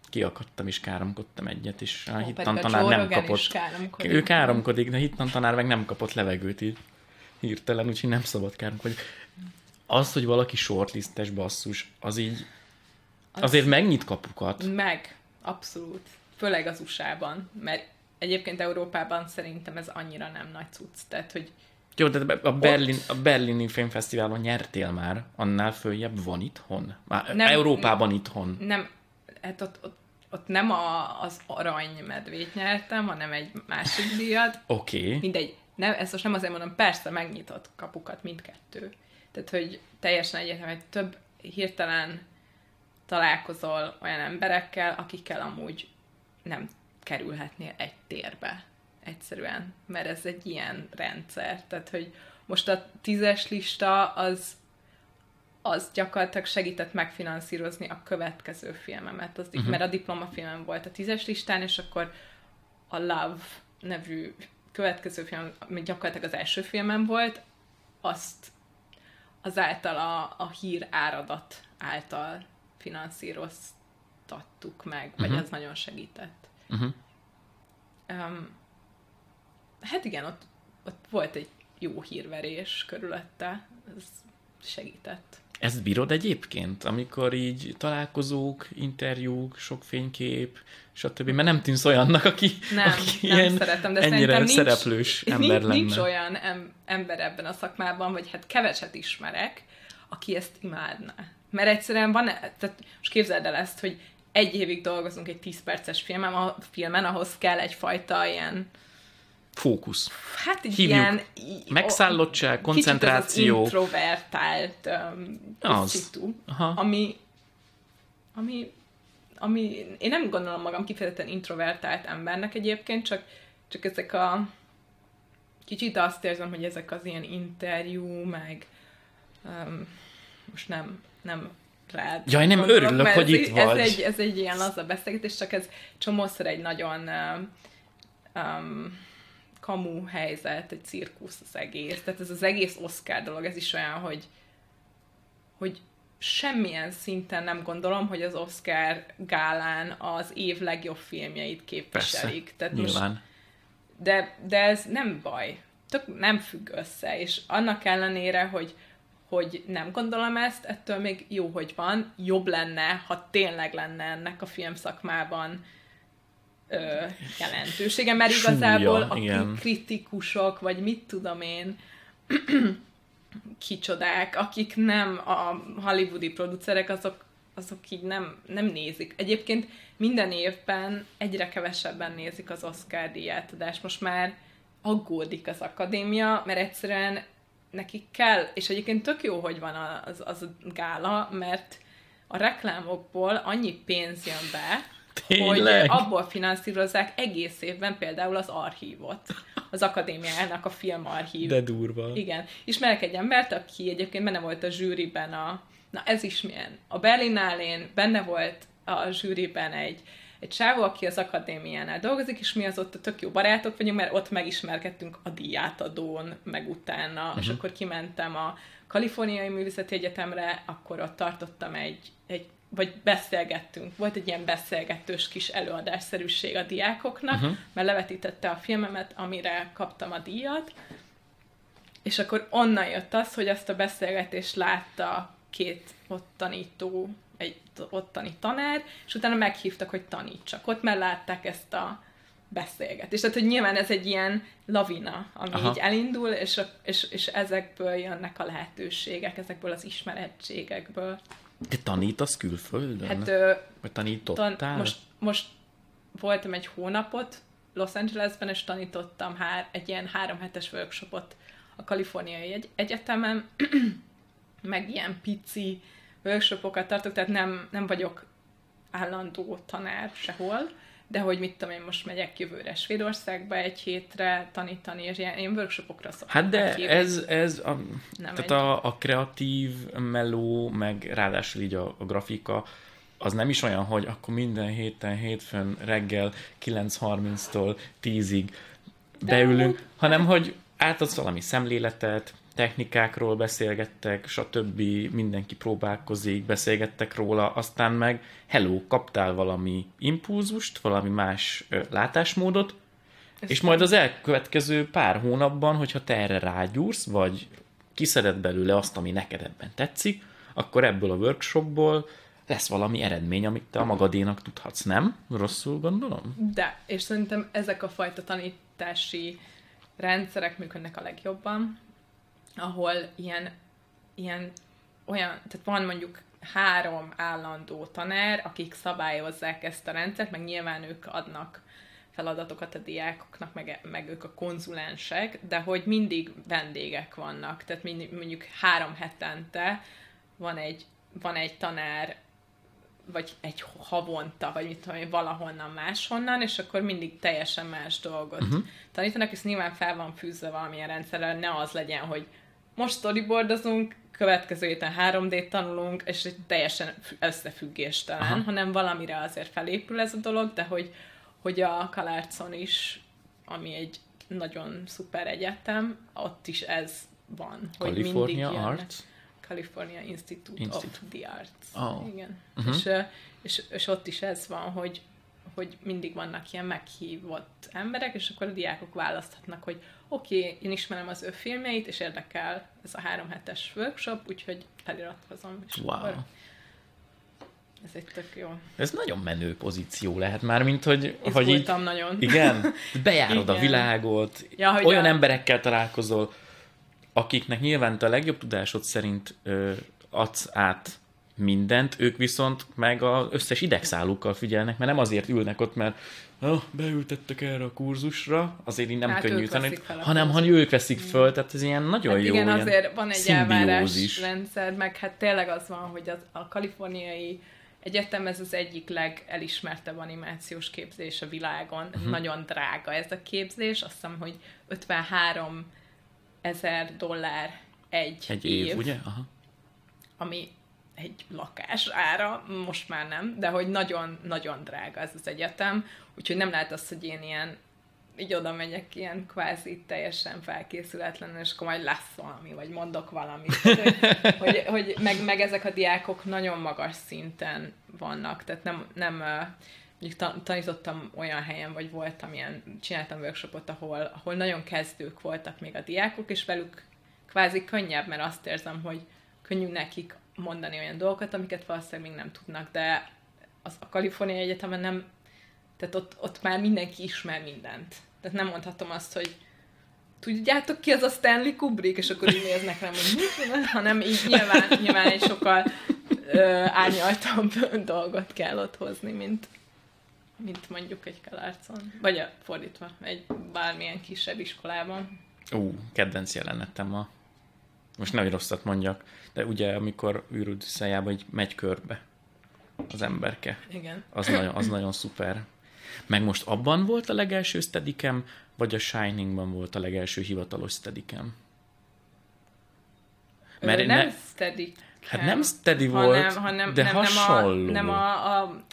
kiakadtam, és káromkodtam egyet, és a Ó, hittan a tanár nem kapott. káromkodik. Ő káromkodik, de hittan tanár meg nem kapott levegőt így hirtelen, úgyhogy nem szabad káromkodni. Az, hogy valaki shortlistes basszus, az így Az- azért megnyit kapukat. Meg, abszolút. Főleg az USA-ban, mert egyébként Európában szerintem ez annyira nem nagy cucc. Tehát, hogy Jó, de a, Berlin, a Berlini Filmfesztiválon nyertél már, annál följebb van itthon? Már nem, Európában itthon. nem, hát ott, ott, ott nem a, az arany medvét nyertem, hanem egy másik díjat. Oké. Okay. Mindegy, nem, ezt most nem azért mondom, persze megnyitott kapukat mindkettő. Tehát, hogy teljesen egyértelmű, hogy több hirtelen találkozol olyan emberekkel, akikkel amúgy nem kerülhetnél egy térbe. Egyszerűen. Mert ez egy ilyen rendszer. Tehát, hogy most a tízes lista az az gyakorlatilag segített megfinanszírozni a következő filmemet. Az, uh-huh. Mert a diplomafilmem volt a tízes listán, és akkor a Love nevű következő film, ami gyakorlatilag az első filmem volt, azt azáltal a, a hír áradat által finanszíroztattuk meg, vagy Mhm. az nagyon segített. Uh-huh. Um, hát igen, ott, ott volt egy jó hírverés körülötte, ez segített. Ezt bírod egyébként, amikor így találkozók, interjúk, sok fénykép, stb. Mert nem tűnsz olyannak, aki, Nem, aki nem ilyen szeretem, de ennyire nincs, szereplős ember nincs, lenne. nincs olyan em, ember ebben a szakmában, vagy hát keveset ismerek, aki ezt imádná. Mert egyszerűen van, tehát most képzeld el ezt, hogy egy évig dolgozunk egy 10 perces filmen, a filmen, ahhoz kell egyfajta ilyen, Fókusz. hát egy Hívjuk. ilyen... Megszállottság, kicsit koncentráció. az, az introvertált um, Az. szitu, Aha. ami, ami ami, én nem gondolom magam kifejezetten introvertált embernek egyébként, csak, csak ezek a kicsit azt érzem, hogy ezek az ilyen interjú, meg um, most nem, nem rád. Jaj, nem gondolok, örülök, hogy ez, itt ez vagy. Egy, ez egy ilyen laza beszélgetés, csak ez csomószor egy nagyon um, kamu helyzet, egy cirkusz az egész. Tehát ez az egész Oscar dolog, ez is olyan, hogy, hogy semmilyen szinten nem gondolom, hogy az Oscar gálán az év legjobb filmjeit képviselik. Persze, Tehát most nyilván. de, de ez nem baj. Tök nem függ össze, és annak ellenére, hogy, hogy nem gondolom ezt, ettől még jó, hogy van. Jobb lenne, ha tényleg lenne ennek a filmszakmában ö, jelentősége, mert Súlya, igazából a igen. kritikusok, vagy mit tudom én, kicsodák, akik nem a hollywoodi producerek, azok, azok így nem, nem nézik. Egyébként minden évben egyre kevesebben nézik az Oscar díjátadást. Most már aggódik az akadémia, mert egyszerűen nekik kell, és egyébként tök jó, hogy van az, az a gála, mert a reklámokból annyi pénz jön be, Tényleg? hogy abból finanszírozzák egész évben például az archívot. Az akadémiának a filmarchív. De durva. Igen. Ismerek egy embert, aki egyébként benne volt a zsűriben a... Na ez is milyen. A Berlinálén benne volt a zsűriben egy, egy sávó, aki az akadémiánál dolgozik, és mi az ott a tök jó barátok vagyunk, mert ott megismerkedtünk a díjátadón, meg utána, uh-huh. és akkor kimentem a Kaliforniai Művészeti Egyetemre, akkor ott tartottam egy, egy vagy beszélgettünk, volt egy ilyen beszélgetős kis előadásszerűség a diákoknak, uh-huh. mert levetítette a filmemet, amire kaptam a díjat, és akkor onnan jött az, hogy ezt a beszélgetést látta két ott tanító, egy ottani tanár, és utána meghívtak, hogy tanítsak. Ott már látták ezt a beszélgetést. Tehát, hogy nyilván ez egy ilyen lavina, ami Aha. így elindul, és, és, és ezekből jönnek a lehetőségek, ezekből az ismerettségekből. Te tanítasz külföldön? Hát ö, Vagy tanítottál? tan- most, most voltam egy hónapot Los Angelesben, és tanítottam hár, egy ilyen három hetes workshopot a Kaliforniai egy- Egyetemen, meg ilyen pici workshopokat tartok, tehát nem, nem vagyok állandó tanár sehol, de hogy mit tudom én, most megyek jövőre Svédországba egy hétre tanítani, és ilyen, ilyen workshopokra szoktam Hát de meghívni. ez, ez a, Nem tehát egy- a, a kreatív meló, meg ráadásul így a, a grafika, az nem is olyan, hogy akkor minden héten, hétfőn reggel 9.30-tól 10-ig beülünk, hanem hogy átadsz valami szemléletet, technikákról beszélgettek, stb. mindenki próbálkozik, beszélgettek róla, aztán meg hello, kaptál valami impulzust, valami más látásmódot, Ez és majd az elkövetkező pár hónapban, hogyha te erre rágyúrsz, vagy kiszeded belőle azt, ami neked ebben tetszik, akkor ebből a workshopból lesz valami eredmény, amit te a magadénak tudhatsz, nem? Rosszul gondolom? De, és szerintem ezek a fajta tanítási rendszerek működnek a legjobban, ahol ilyen, ilyen olyan, tehát van mondjuk három állandó tanár, akik szabályozzák ezt a rendszert, meg nyilván ők adnak feladatokat a diákoknak, meg, meg ők a konzulensek, de hogy mindig vendégek vannak, tehát mindig, mondjuk három hetente van egy, van egy tanár, vagy egy havonta, vagy mit tudom én, valahonnan máshonnan, és akkor mindig teljesen más dolgot uh-huh. tanítanak, és nyilván fel van fűzve valamilyen rendszerrel, ne az legyen, hogy most storyboardozunk, következő héten 3D-t tanulunk, és egy teljesen fü- összefüggéstelen, Aha. hanem valamire azért felépül ez a dolog, de hogy, hogy a Kalárcon is, ami egy nagyon szuper egyetem, ott is ez van. Hogy mindig California. Arts? California Institute, Institute. of the Arts. Oh. Igen. Uh-huh. És, és, és ott is ez van, hogy, hogy mindig vannak ilyen meghívott emberek, és akkor a diákok választhatnak, hogy oké, okay, én ismerem az ő filmjeit, és érdekel ez a három hetes workshop, úgyhogy feliratkozom. És Wow. akkor ez egy tök jó. Ez nagyon menő pozíció lehet már, mint hogy, hogy így, Izgultam nagyon. igen, bejárod a Igen. világot, Ja, olyan a- emberekkel találkozol, akiknek nyilván te a legjobb tudásod szerint ö, adsz át mindent, ők viszont meg az összes idegszálukkal figyelnek, mert nem azért ülnek ott, mert oh, beültettek erre a kurzusra, azért így nem Hát könnyű a hanem ha ők veszik föl, tehát ez ilyen nagyon Hát jó, igen, ilyen azért van egy szimbiózis. elvárásrendszer, meg hát tényleg az van, hogy az, a kaliforniai egyetem ez az egyik legelismertebb animációs képzés a világon. Uh-huh. Nagyon drága ez a képzés, azt hiszem, hogy 53 ezer dollár egy, egy év, év, ugye? Aha. Ami egy lakás ára, most már nem, de hogy nagyon-nagyon drága ez az egyetem, úgyhogy nem lehet az, hogy én ilyen így oda megyek ilyen kvázi teljesen felkészületlen, és akkor majd lesz valami, vagy mondok valamit. hogy, hogy, hogy meg, meg, ezek a diákok nagyon magas szinten vannak, tehát nem, nem mondjuk tanítottam olyan helyen, vagy voltam ilyen, csináltam workshopot, ahol, ahol nagyon kezdők voltak még a diákok, és velük kvázi könnyebb, mert azt érzem, hogy könnyű nekik mondani olyan dolgokat, amiket valószínűleg még nem tudnak, de az a Kalifornia Egyetemen nem, tehát ott, ott már mindenki ismer mindent. Tehát nem mondhatom azt, hogy tudjátok ki az a Stanley Kubrick, és akkor így néznek rám, hogy mit, hanem így nyilván, nyilván egy sokkal ö, árnyaltabb dolgot kell ott hozni, mint, mint mondjuk egy Kalárcon. Vagy a, fordítva, egy bármilyen kisebb iskolában. Ú, kedvenc jelenetem a most nem rosszat mondjak, de ugye amikor űrült szájába, hogy megy körbe az emberke. Igen. Az nagyon, az nagyon szuper. Meg most abban volt a legelső steadicam, vagy a Shiningban volt a legelső hivatalos steadicam? Mert nem ne... steadicam. Hát nem steady volt, hanem, de nem, hasonló. Nem a, nem a, a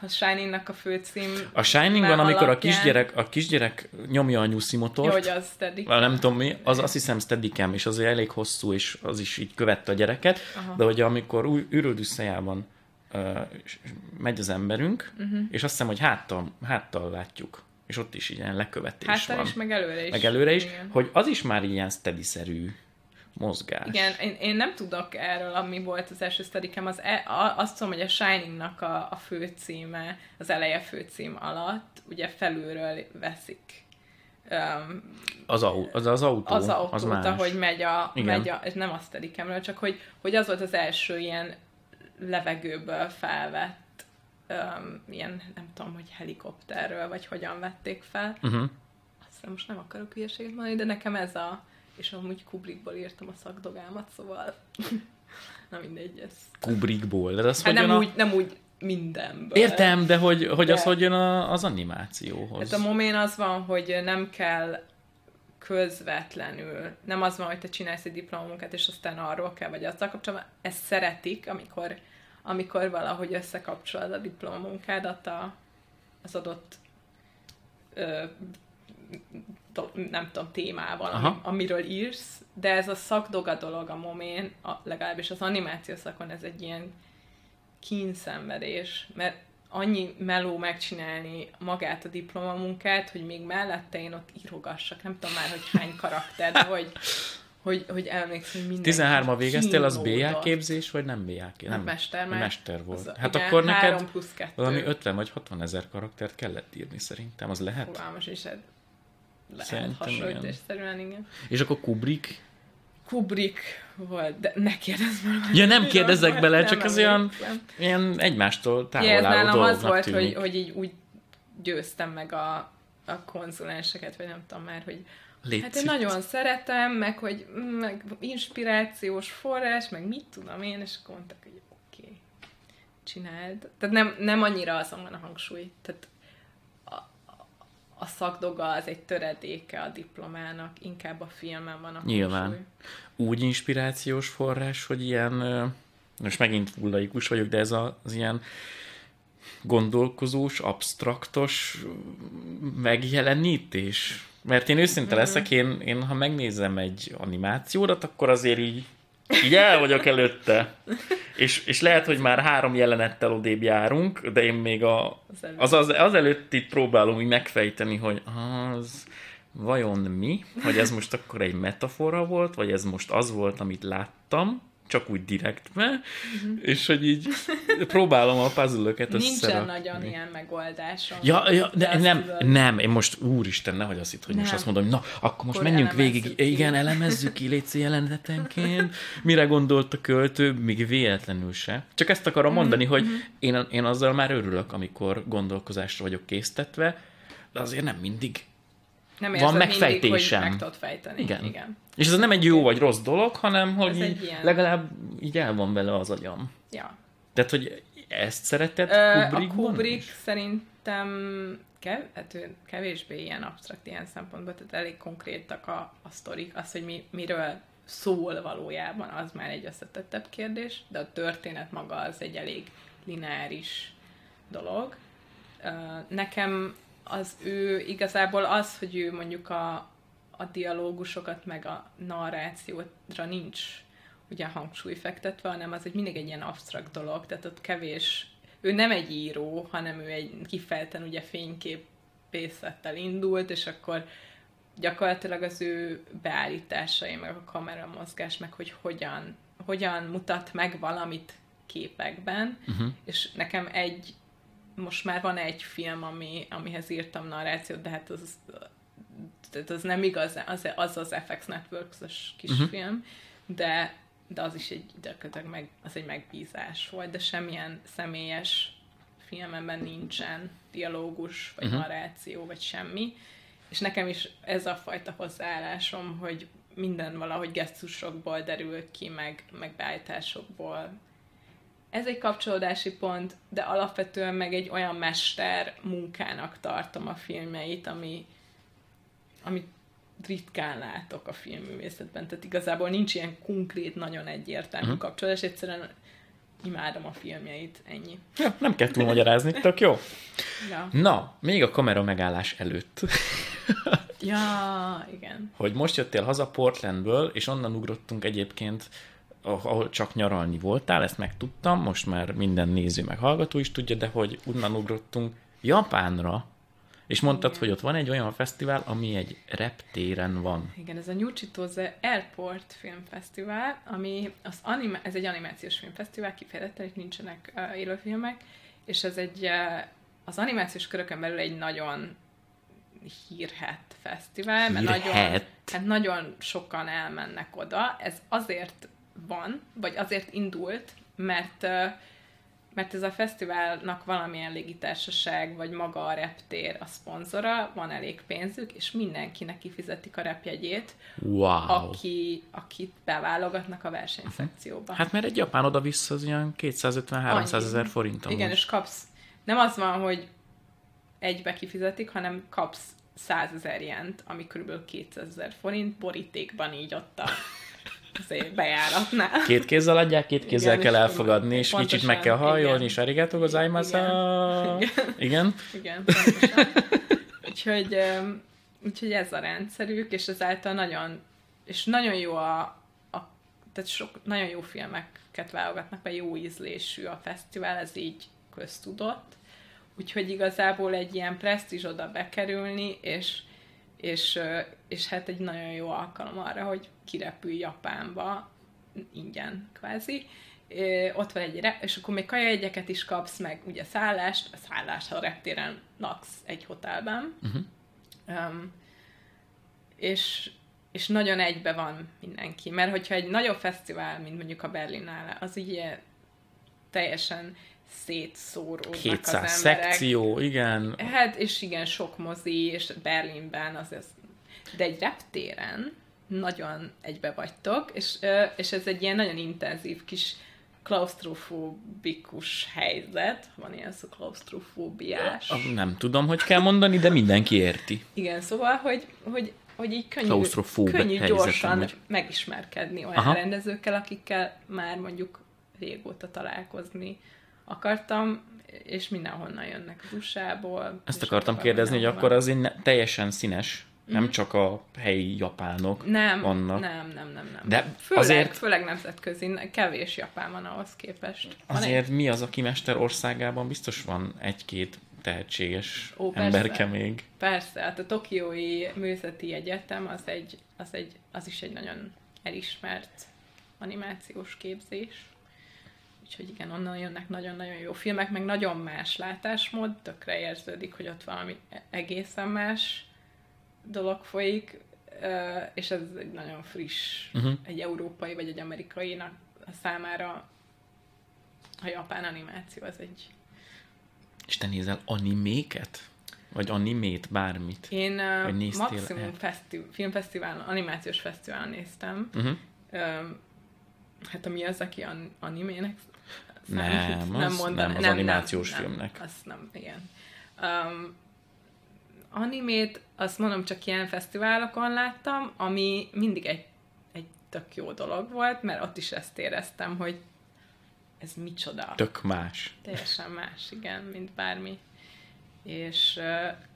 a Shining-nak a főcím. A Shining van, amikor a kisgyerek, a kisgyerek nyomja a nyuszi motort. Jó, hogy az steady. Nem tudom mi, az azt hiszem steadicam, és az elég hosszú, és az is így követte a gyereket, Aha. de hogy amikor új űröldüsszejában uh, megy az emberünk, uh-huh. és azt hiszem, hogy háttal, háttal látjuk és ott is ilyen lekövetés Háttal van. is, meg előre is. Meg előre is, Igen. hogy az is már ilyen steady-szerű mozgás. Igen, én, én nem tudok erről, ami volt az első sztedikem, az e, a, azt tudom, hogy a Shiningnak a, a főcíme, az eleje főcím alatt, ugye felülről veszik um, az, au, az az autó, az autót, az más. ahogy megy a, megy a, ez nem a sztedikemről, csak hogy, hogy az volt az első ilyen levegőből felvett um, ilyen, nem tudom, hogy helikopterről, vagy hogyan vették fel. Uh-huh. Aztán most nem akarok hülyeséget mondani, de nekem ez a, és amúgy Kubrickból írtam a szakdogámat, szóval na mindegy, ez... Kubrickból? De az hát nem, a... úgy, nem úgy mindenből. Értem, de hogy, hogy de... az hogy jön az animációhoz? Hát a momén az van, hogy nem kell közvetlenül, nem az van, hogy te csinálsz egy diplomunkát, és aztán arról kell, vagy azzal kapcsolatban, ezt szeretik, amikor, amikor valahogy összekapcsolod a diplomunkádat a, az adott ö, nem tudom, témával, Aha. amiről írsz, de ez a szakdoga dolog a momén, a, legalábbis az animáció szakon ez egy ilyen kínszenvedés, mert annyi meló megcsinálni magát a diplomamunkát, hogy még mellette én ott írogassak, nem tudom már, hogy hány karakter, de hogy, hogy, hogy emlékszem, hogy minden 13 a végeztél, az BA képzés, vagy nem BA képzés? Nem, mester, mert mester volt. Az, hát igen, akkor neked plusz valami 50 vagy 60 ezer karaktert kellett írni szerintem, az lehet? Fogalmas is, lehet hasonlításszerűen, igen. És akkor Kubrick? Kubrick volt, de ne kérdezz már. Ja, nem kérdezek bele, csak az olyan, ilyen egymástól távol ja, álló az volt, hogy, hogy így úgy győztem meg a, a konzulenseket, vagy nem tudom már, hogy Légy hát én nagyon szeretem, meg hogy meg inspirációs forrás, meg mit tudom én, és akkor mondtak, hogy oké, okay, csináld. Tehát nem, nem annyira azon van a hangsúly. Tehát a szakdoga az egy töredéke a diplomának, inkább a filmen van a Nyilván. Hangsúly. Úgy inspirációs forrás, hogy ilyen, most megint fullaikus vagyok, de ez az ilyen gondolkozós, abstraktos megjelenítés. Mert én őszinte mm-hmm. leszek, én, én ha megnézem egy animációdat, akkor azért így így el vagyok előtte. És, és lehet, hogy már három jelenettel odébb járunk, de én még a, az, az, az előtt itt próbálom így megfejteni, hogy az vajon mi? Hogy ez most akkor egy metafora volt, vagy ez most az volt, amit láttam? Csak úgy direktbe, uh-huh. és hogy így próbálom a puzzle-öket Nincsen nagyon ilyen megoldásom. Ja, ja de nem, tudod. nem, én most, úristen, nehogy azt itt, hogy nem. most azt mondom, hogy na, akkor most akkor menjünk végig, ki. igen, elemezzük ki létszi jelenetenként, mire gondolt a költő, még véletlenül se. Csak ezt akarom uh-huh. mondani, hogy uh-huh. én, én azzal már örülök, amikor gondolkozásra vagyok késztetve, de azért nem mindig nem van megfejtésem. Mindig, meg tudod fejteni. Igen. Igen. És ez nem egy jó vagy rossz dolog, hanem hogy így, legalább így el van vele az agyam. Ja. Tehát, hogy ezt szeretett Ö, a Kubrick is? szerintem kev, hát ő kevésbé ilyen absztrakt ilyen szempontból, tehát elég konkrétak a, a sztorik, az, hogy mi, miről szól valójában, az már egy összetettebb kérdés, de a történet maga az egy elég lineáris dolog. Nekem az ő igazából az, hogy ő mondjuk a, a dialógusokat meg a narrációra nincs ugye hangsúly fektetve, hanem az egy mindig egy ilyen absztrakt dolog, tehát ott kevés, ő nem egy író, hanem ő egy kifejten ugye fényképészettel indult, és akkor gyakorlatilag az ő beállításai, meg a kameramozgás, meg hogy hogyan, hogyan mutat meg valamit képekben, uh-huh. és nekem egy, most már van egy film, ami, amihez írtam narrációt, de hát az, tehát az nem igaz, az az, az FX Networks-os kisfilm, uh-huh. de, de az is egy, gyakorlatilag meg, az egy megbízás volt, de semmilyen személyes filmemben nincsen dialógus, vagy uh-huh. narráció, vagy semmi. És nekem is ez a fajta hozzáállásom, hogy minden valahogy gesztusokból derül ki, meg, meg beállításokból. Ez egy kapcsolódási pont, de alapvetően meg egy olyan mester munkának tartom a filmeit, ami, amit ritkán látok a filmművészetben. Tehát igazából nincs ilyen konkrét, nagyon egyértelmű uh-huh. kapcsolódás, egyszerűen imádom a filmjeit, ennyi. Ja, nem kell túl magyarázni, tök jó. Ja. Na, még a kamera megállás előtt. ja, igen. Hogy most jöttél haza Portlandből, és onnan ugrottunk egyébként, ahol csak nyaralni voltál, ezt megtudtam, most már minden néző meg hallgató is tudja, de hogy onnan ugrottunk Japánra, és mondtad, Igen. hogy ott van egy olyan fesztivál, ami egy reptéren van. Igen, ez a New Chitose Airport Filmfesztivál, ami az anima- ez egy animációs filmfesztivál, kifejezetten itt nincsenek uh, élőfilmek, és ez egy uh, az animációs körökön belül egy nagyon hírhet fesztivál, mert nagyon, hát nagyon sokan elmennek oda. Ez azért van, vagy azért indult, mert mert ez a fesztiválnak valamilyen légitársaság, vagy maga a reptér a szponzora, van elég pénzük, és mindenkinek kifizetik a repjegyét, wow. aki, akit beválogatnak a versenyszekcióba. Hát mert egy japán oda-vissza az ilyen 250-300 ezer forint. Amúgy. Igen, és kapsz, nem az van, hogy egybe kifizetik, hanem kapsz 100 ezer jent, ami kb. 200 ezer forint, borítékban így ott a bejáratnál. Két kézzel adják, két kézzel Igen, kell elfogadni, és pontosan, kicsit meg kell hajolni, és arigato gozaimasu. Igen. Igen? Igen, pontosan. úgyhogy, úgyhogy ez a rendszerük, és ezáltal nagyon, és nagyon jó a, a tehát sok, nagyon jó filmeket válogatnak, vagy jó ízlésű a fesztivál, ez így köztudott. Úgyhogy igazából egy ilyen presztízs oda bekerülni, és és, és hát egy nagyon jó alkalom arra, hogy kirepülj Japánba ingyen kvázi. Ott van egy, és akkor még kajajegyeket is kapsz, meg ugye szállást, a szállást, ha a reptéren laksz egy hotelben. Uh-huh. Um, és, és nagyon egybe van mindenki. Mert hogyha egy nagyobb fesztivál, mint mondjuk a Berlinale, az így teljesen szétszóródnak 700 az emberek. szekció, igen. Hát, és igen, sok mozi, és Berlinben az, az de egy reptéren nagyon egybe vagytok, és, és ez egy ilyen nagyon intenzív kis klaustrofóbikus helyzet, van ilyen szó klaustrofóbiás. Nem tudom, hogy kell mondani, de mindenki érti. Igen, szóval, hogy, hogy, hogy így könnyű, könnyű gyorsan hogy... megismerkedni olyan Aha. rendezőkkel, akikkel már mondjuk régóta találkozni akartam, és mindenhonnan jönnek az USA-ból. Ezt akartam kérdezni, hogy akkor az egy teljesen színes, mm. nem csak a helyi japánok nem, vannak. Nem, nem, nem, nem. De főleg, azért... főleg nemzetközi, kevés japán van ahhoz képest. Van azért egy... mi az, aki mester országában biztos van egy-két tehetséges Ó, emberke persze. még. Persze, hát a Tokiói Művészeti Egyetem az, egy, az, egy, az is egy nagyon elismert animációs képzés. Úgyhogy igen, onnan jönnek nagyon-nagyon jó filmek, meg nagyon más látásmód, tökre érződik, hogy ott valami egészen más dolog folyik, és ez egy nagyon friss, uh-huh. egy európai vagy egy amerikai számára a japán animáció az egy... És te nézel animéket? Vagy animét, bármit? Én uh, maximum fesztiv- filmfesztiválon, animációs fesztiválon néztem. Uh-huh. Uh, hát ami az, aki an- animének Nem, az, nem, mondan, nem az nem, animációs nem, filmnek. Nem, azt nem, igen. Um, animét, azt mondom, csak ilyen fesztiválokon láttam, ami mindig egy, egy tök jó dolog volt, mert ott is ezt éreztem, hogy ez micsoda. Tök más. Teljesen más, igen, mint bármi. És...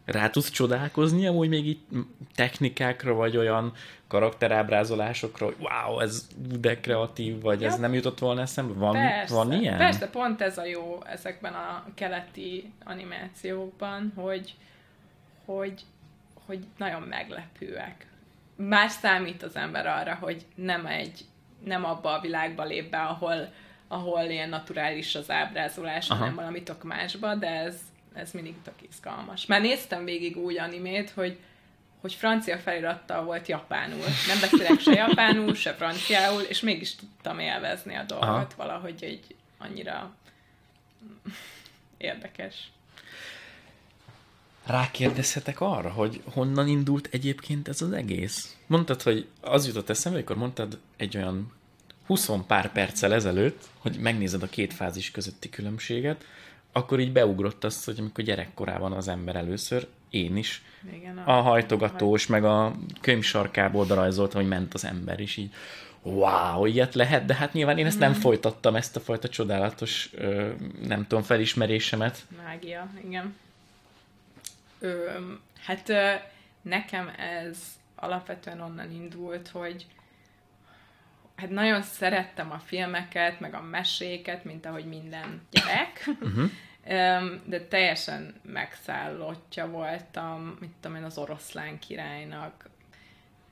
Rá tudsz csodálkozni amúgy még itt technikákra, vagy olyan karakterábrázolásokra, hogy wow, ez de kreatív, vagy ja. ez nem jutott volna eszembe? Van, persze, van ilyen? Persze, pont ez a jó ezekben a keleti animációkban, hogy, hogy, hogy nagyon meglepőek. Már számít az ember arra, hogy nem egy, nem abba a világba lép be, ahol, ahol ilyen naturális az ábrázolás, Aha. hanem valami tök másba, de ez, ez mindig tök izgalmas. Már néztem végig úgy animét, hogy hogy francia felirattal volt japánul. Nem beszélek se japánul, se franciául, és mégis tudtam élvezni a dolgot Aha. valahogy egy annyira érdekes. Rákérdezhetek arra, hogy honnan indult egyébként ez az egész? Mondtad, hogy az jutott eszembe, amikor mondtad egy olyan 20 pár perccel ezelőtt, hogy megnézed a két fázis közötti különbséget, akkor így beugrott az, hogy amikor gyerekkorában az ember először, én is, Igen, a, a hajtogatós, meg a könyv sarkából rajzoltam, hogy ment az ember, is így wow, ilyet lehet, de hát nyilván én ezt nem mm. folytattam, ezt a fajta csodálatos, nem tudom, felismerésemet. Mágia, igen. Ö, hát nekem ez alapvetően onnan indult, hogy hát nagyon szerettem a filmeket, meg a meséket, mint ahogy minden gyerek, uh-huh. de teljesen megszállottja voltam, mit tudom én, az oroszlán királynak,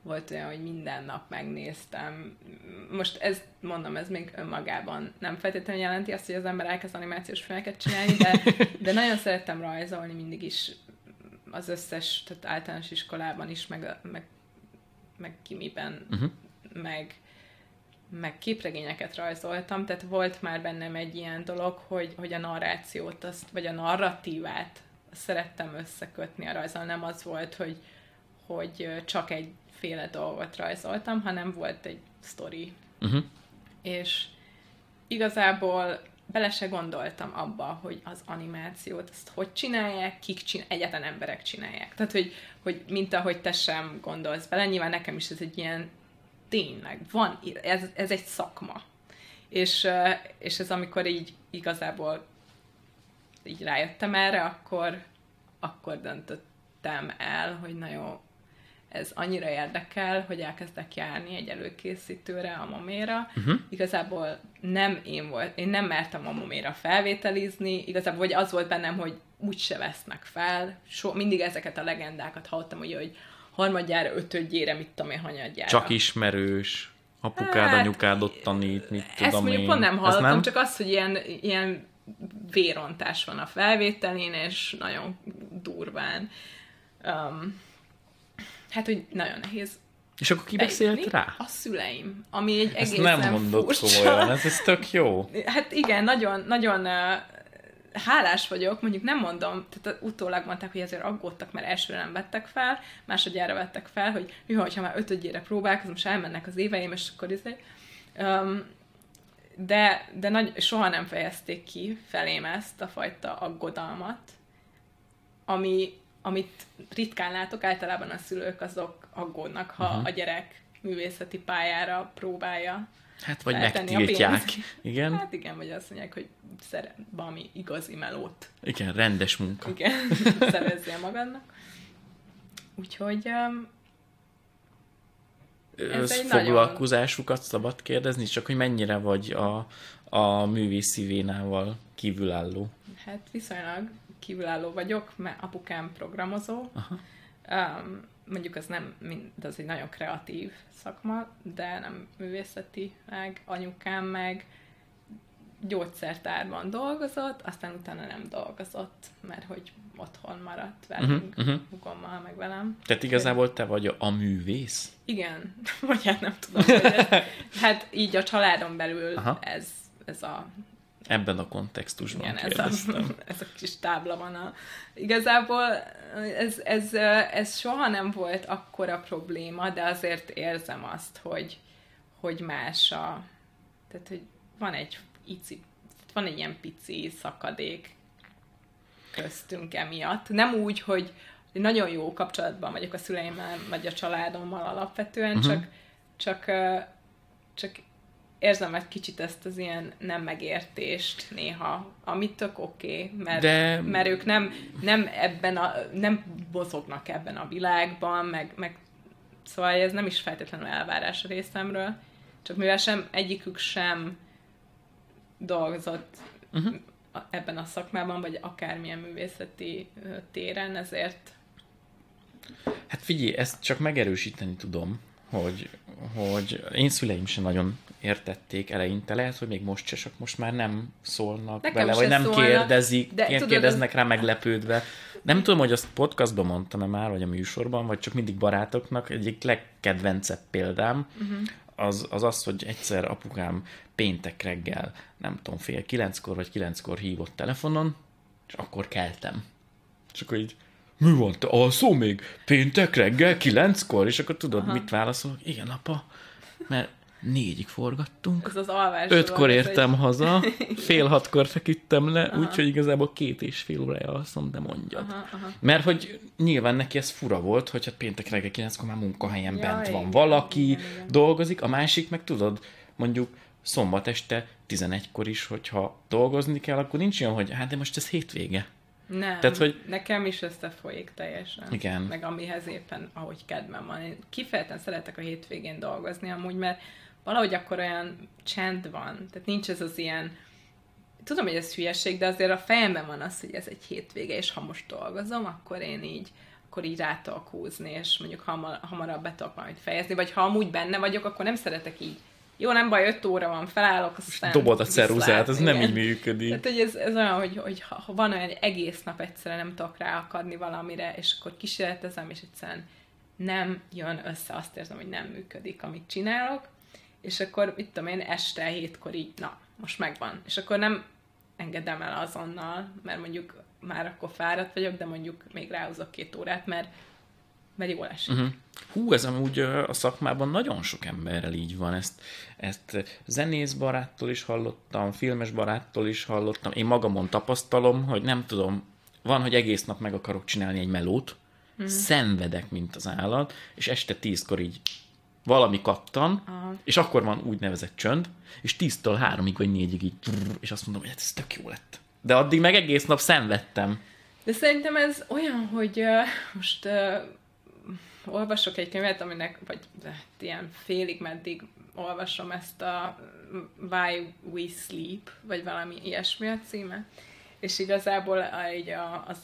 volt olyan, hogy minden nap megnéztem. Most ez, mondom, ez még önmagában nem feltétlenül jelenti azt, hogy az ember elkezd animációs filmeket csinálni, de, de nagyon szerettem rajzolni mindig is az összes, tehát általános iskolában is, meg, meg, meg kimiben, uh-huh. meg meg képregényeket rajzoltam, tehát volt már bennem egy ilyen dolog, hogy, hogy a narrációt, azt, vagy a narratívát szerettem összekötni a rajzol. Nem az volt, hogy, hogy csak egyféle dolgot rajzoltam, hanem volt egy sztori. Uh-huh. És igazából bele se gondoltam abba, hogy az animációt, azt hogy csinálják, kik csinálják, egyetlen emberek csinálják. Tehát, hogy, hogy mint ahogy te sem gondolsz bele, nyilván nekem is ez egy ilyen tényleg van, ez, ez egy szakma. És, és ez amikor így igazából így rájöttem erre, akkor, akkor döntöttem el, hogy na jó, ez annyira érdekel, hogy elkezdek járni egy előkészítőre, a moméra. Uh-huh. Igazából nem én volt, én nem mertem a moméra felvételizni, igazából vagy az volt bennem, hogy úgyse vesznek fel. So, mindig ezeket a legendákat hallottam, hogy, hogy harmadjára, ötödjére, mit tudom én, hanyadjára. Csak ismerős, apukád, hát, anyukád ott tanít, mit tudom ezt mondjuk pont nem hallottam, nem? csak az, hogy ilyen, ilyen vérontás van a felvételén, és nagyon durván. Um, hát, hogy nagyon nehéz és akkor ki beszélt rá? A szüleim, ami egy egészen Ezt nem mondott komolyan, ez, ez tök jó. Hát igen, nagyon, nagyon hálás vagyok, mondjuk nem mondom, tehát utólag mondták, hogy ezért aggódtak, mert elsőre nem vettek fel, másodjára vettek fel, hogy mi, ha már ötödjére próbálkozom, és elmennek az éveim, és akkor izé. Um, de, de nagy, soha nem fejezték ki felém ezt a fajta aggodalmat, ami, amit ritkán látok, általában a szülők azok aggódnak, ha uh-huh. a gyerek művészeti pályára próbálja Hát vagy megtiltják. Igen. Hát igen, vagy azt mondják, hogy szeret valami igazi melót. Igen, rendes munka. Igen, szerezzél magadnak. Úgyhogy um, foglalkozásukat nagyon... szabad kérdezni, csak hogy mennyire vagy a, a művészi vénával kívülálló? Hát viszonylag kívülálló vagyok, mert apukám programozó. Aha. Um, mondjuk az nem, de az egy nagyon kreatív szakma, de nem művészeti meg, anyukám meg gyógyszertárban dolgozott, aztán utána nem dolgozott, mert hogy otthon maradt velünk, uh-huh, uh-huh. hugommal, meg velem. Tehát igazából te vagy a művész? Igen, vagy hát nem tudom, hogy ez, hát így a családon belül Aha. ez, ez a Ebben a kontextusban Igen, ez a, ez a kis tábla van. A, igazából ez, ez, ez soha nem volt akkora probléma, de azért érzem azt, hogy, hogy más a... Tehát, hogy van egy ici van egy ilyen pici szakadék köztünk emiatt. Nem úgy, hogy nagyon jó kapcsolatban vagyok a szüleimmel, vagy a családommal alapvetően, uh-huh. csak, csak, csak érzem egy kicsit ezt az ilyen nem megértést néha, amit tök oké, okay, mert, De... mert ők nem, nem ebben a, nem bozognak ebben a világban, meg, meg szóval ez nem is feltétlenül elvárás a részemről, csak mivel sem egyikük sem dolgozott uh-huh. ebben a szakmában, vagy akármilyen művészeti téren, ezért Hát figyelj, ezt csak megerősíteni tudom, hogy, hogy én szüleim sem nagyon értették eleinte, lehet, hogy még most se, csak most már nem szólnak Nekem bele, vagy nem szólna, kérdezik, de kérdeznek tudod, rá meglepődve. Nem tudom, hogy azt podcastban mondtam-e már, vagy a műsorban, vagy csak mindig barátoknak, egyik legkedvencebb példám, uh-huh. az, az az, hogy egyszer apukám péntek reggel, nem tudom, fél kilenckor vagy kilenckor hívott telefonon, és akkor keltem. És akkor így mi van, te alszol még? Péntek reggel, kilenckor? És akkor tudod, Aha. mit válaszol? Igen, apa, mert négyig forgattunk. Ez az alvás. Ötkor értem egy... haza, fél hatkor feküdtem le, úgyhogy igazából két és fél órája alszom, de mondjad. Aha, aha. Mert hogy nyilván neki ez fura volt, hogy hát péntek reggel kilenckor már munkahelyen ja, bent van valaki, igen, igen. dolgozik, a másik meg tudod, mondjuk szombat este 11-kor is, hogyha dolgozni kell, akkor nincs olyan, hogy hát de most ez hétvége. Nem, Tehát, hogy... nekem is összefolyik teljesen. Igen. Meg amihez éppen, ahogy kedvem van. Én kifejezetten szeretek a hétvégén dolgozni amúgy, mert valahogy akkor olyan csend van. Tehát nincs ez az ilyen, tudom, hogy ez hülyeség, de azért a fejemben van az, hogy ez egy hétvége, és ha most dolgozom, akkor én így akkor így rá tudok húzni, és mondjuk hamar, hamarabb be tudok majd fejezni, vagy ha amúgy benne vagyok, akkor nem szeretek így. Jó, nem baj, 5 óra van, felállok, aztán... Dobod a ceruzát, ez nem így működik. Tehát, hogy ez, ez olyan, hogy, hogy ha, ha van olyan, hogy egész nap egyszerűen nem tudok ráakadni valamire, és akkor kísérletezem, és egyszerűen nem jön össze, azt érzem, hogy nem működik, amit csinálok, és akkor, mit tudom én, este hétkor így, na, most megvan. És akkor nem engedem el azonnal, mert mondjuk már akkor fáradt vagyok, de mondjuk még ráhozok két órát, mert mert jól esik. Uh-huh. Hú, ez amúgy a szakmában nagyon sok emberrel így van. Ezt, ezt zenész baráttól is hallottam, filmes baráttól is hallottam. Én magamon tapasztalom, hogy nem tudom, van, hogy egész nap meg akarok csinálni egy melót, uh-huh. szenvedek, mint az állat, és este tízkor így valami kattan, uh-huh. és akkor van úgynevezett csönd, és tíztől háromig vagy négyig így, és azt mondom, hogy hát ez tök jó lett. De addig meg egész nap szenvedtem. De szerintem ez olyan, hogy uh, most uh, olvasok egy könyvet, aminek, vagy hát ilyen félig meddig olvasom ezt a Why We Sleep, vagy valami ilyesmi a címe, és igazából egy a, az,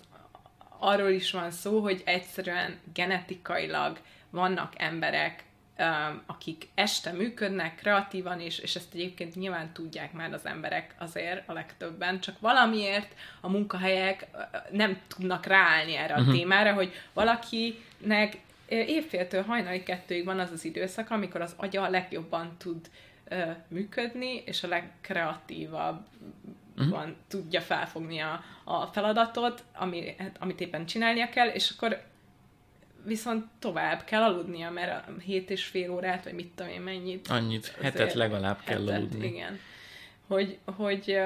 arról is van szó, hogy egyszerűen genetikailag vannak emberek, akik este működnek kreatívan is, és ezt egyébként nyilván tudják már az emberek azért a legtöbben, csak valamiért a munkahelyek nem tudnak ráállni erre a uh-huh. témára, hogy valakinek évféltől hajnali kettőig van az az időszak, amikor az agya a legjobban tud működni, és a legkreatívabb uh-huh. tudja felfogni a, a feladatot, ami, hát, amit éppen csinálnia kell, és akkor viszont tovább kell aludnia, mert a hét és fél órát, vagy mit tudom én mennyit. Annyit, hetet legalább hetet, kell aludni. Igen. Hogy, hogy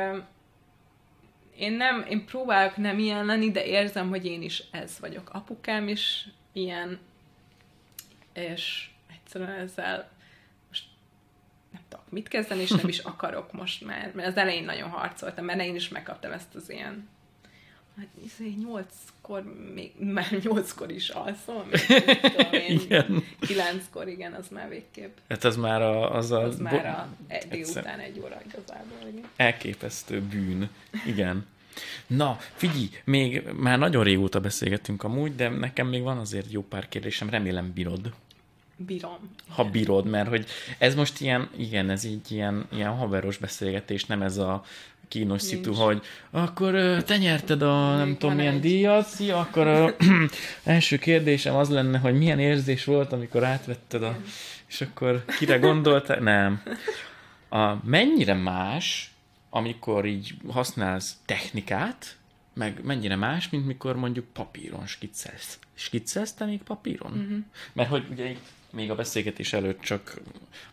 én nem, én próbálok nem ilyen lenni, de érzem, hogy én is ez vagyok. Apukám is ilyen, és egyszerűen ezzel most nem tudok mit kezdeni, és nem is akarok most már, mert az elején nagyon harcoltam, mert én is megkaptam ezt az ilyen hát nyolckor, még, már nyolckor is alszom, igen. kilenckor, igen, az már végképp. Hát az már a... Az, a, az már a délután egy óra igazából. Igen. Elképesztő bűn, igen. Na, figyelj, még már nagyon régóta beszélgetünk amúgy, de nekem még van azért jó pár kérdésem, remélem bírod. Bírom. Ha bírod, mert hogy ez most ilyen, igen, ez így ilyen, ilyen haveros beszélgetés, nem ez a kínos Nincs. szitu, hogy akkor te nyerted a nem Még tudom milyen egy. díjat, szia, akkor a első kérdésem az lenne, hogy milyen érzés volt, amikor átvetted a... És akkor kire gondoltál? Nem. A, mennyire más amikor így használsz technikát, meg mennyire más, mint mikor mondjuk papíron skiccelsz. Skiccelsz te még papíron? Uh-huh. Mert hogy ugye még a beszélgetés előtt csak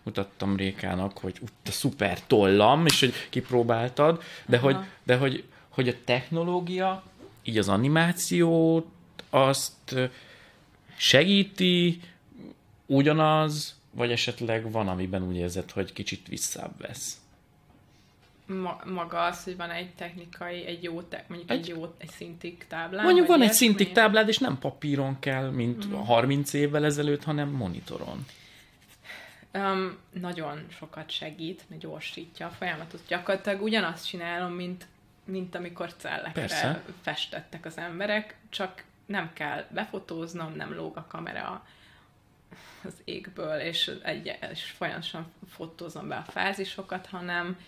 mutattam Rékának, hogy a szuper tollam, és hogy kipróbáltad, de, hogy, de hogy, hogy a technológia, így az animációt, azt segíti, ugyanaz, vagy esetleg van, amiben úgy érzed, hogy kicsit visszább vesz? Ma, maga az, hogy van egy technikai, egy jó, te, mondjuk egy, egy jó, egy szintig táblád. Mondjuk van egy szintig táblád, és nem papíron kell, mint mm. 30 évvel ezelőtt, hanem monitoron. Um, nagyon sokat segít, mert gyorsítja a folyamatot. Gyakorlatilag ugyanazt csinálom, mint, mint amikor cellekre Persze. festettek az emberek, csak nem kell befotóznom, nem lóg a kamera az égből, és, egy, és folyamatosan fotózom be a fázisokat, hanem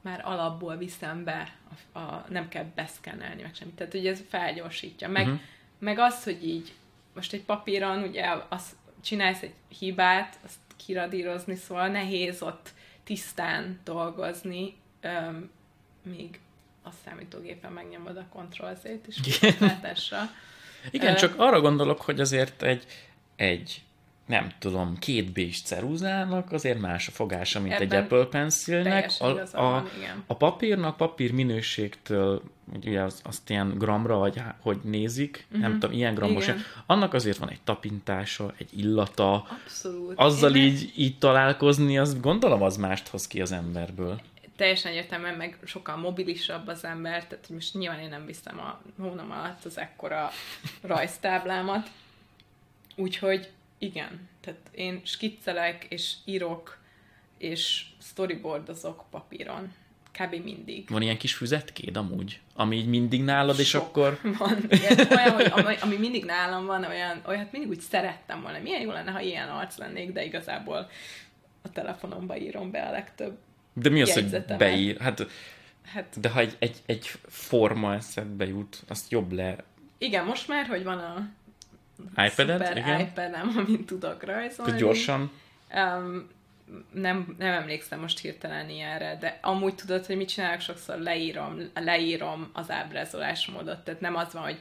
már alapból viszem be, a, a, nem kell beszkennelni, meg semmit. Tehát, ugye ez felgyorsítja. Meg, uh-huh. meg az, hogy így most egy papíron ugye az, csinálsz egy hibát, azt kiradírozni, szóval nehéz ott tisztán dolgozni, öm, míg a számítógépen megnyomod a Ctrl Z-t, és látásra. Igen, csak arra gondolok, hogy azért egy, egy nem tudom, két bés ceruzának azért más a fogása, mint Ebben egy Apple Pencilnek. A, a, a papírnak, papír minőségtől, ugye az, azt ilyen gramra, vagy hogy nézik, uh-huh. nem tudom, ilyen gramos, igen. annak azért van egy tapintása, egy illata. Abszolút. Azzal így, így találkozni, az gondolom az mást hoz ki az emberből teljesen egyértelműen meg sokkal mobilisabb az ember, tehát most nyilván én nem viszem a hónam alatt az ekkora rajztáblámat, úgyhogy igen, tehát én skiccelek, és írok, és storyboardozok papíron. Kb. mindig. Van ilyen kis füzetkéd amúgy? Ami így mindig nálad, Sok és akkor... Van. Ilyen, olyan, hogy, ami, ami mindig nálam van, olyan, olyat mindig úgy szerettem volna. Milyen jó lenne, ha ilyen arc lennék, de igazából a telefonomba írom be a legtöbb De mi az, hogy beír? Hát, hát, de ha egy, egy, egy forma eszedbe jut, azt jobb le... Igen, most már, hogy van a iPad-et? Igen. iPad-em, amin tudok rajzolni. Tudod gyorsan? Um, nem, nem emlékszem most hirtelen ilyenre, de amúgy tudod, hogy mit csinálok, sokszor leírom, leírom az ábrázolásmódot, tehát nem az van, hogy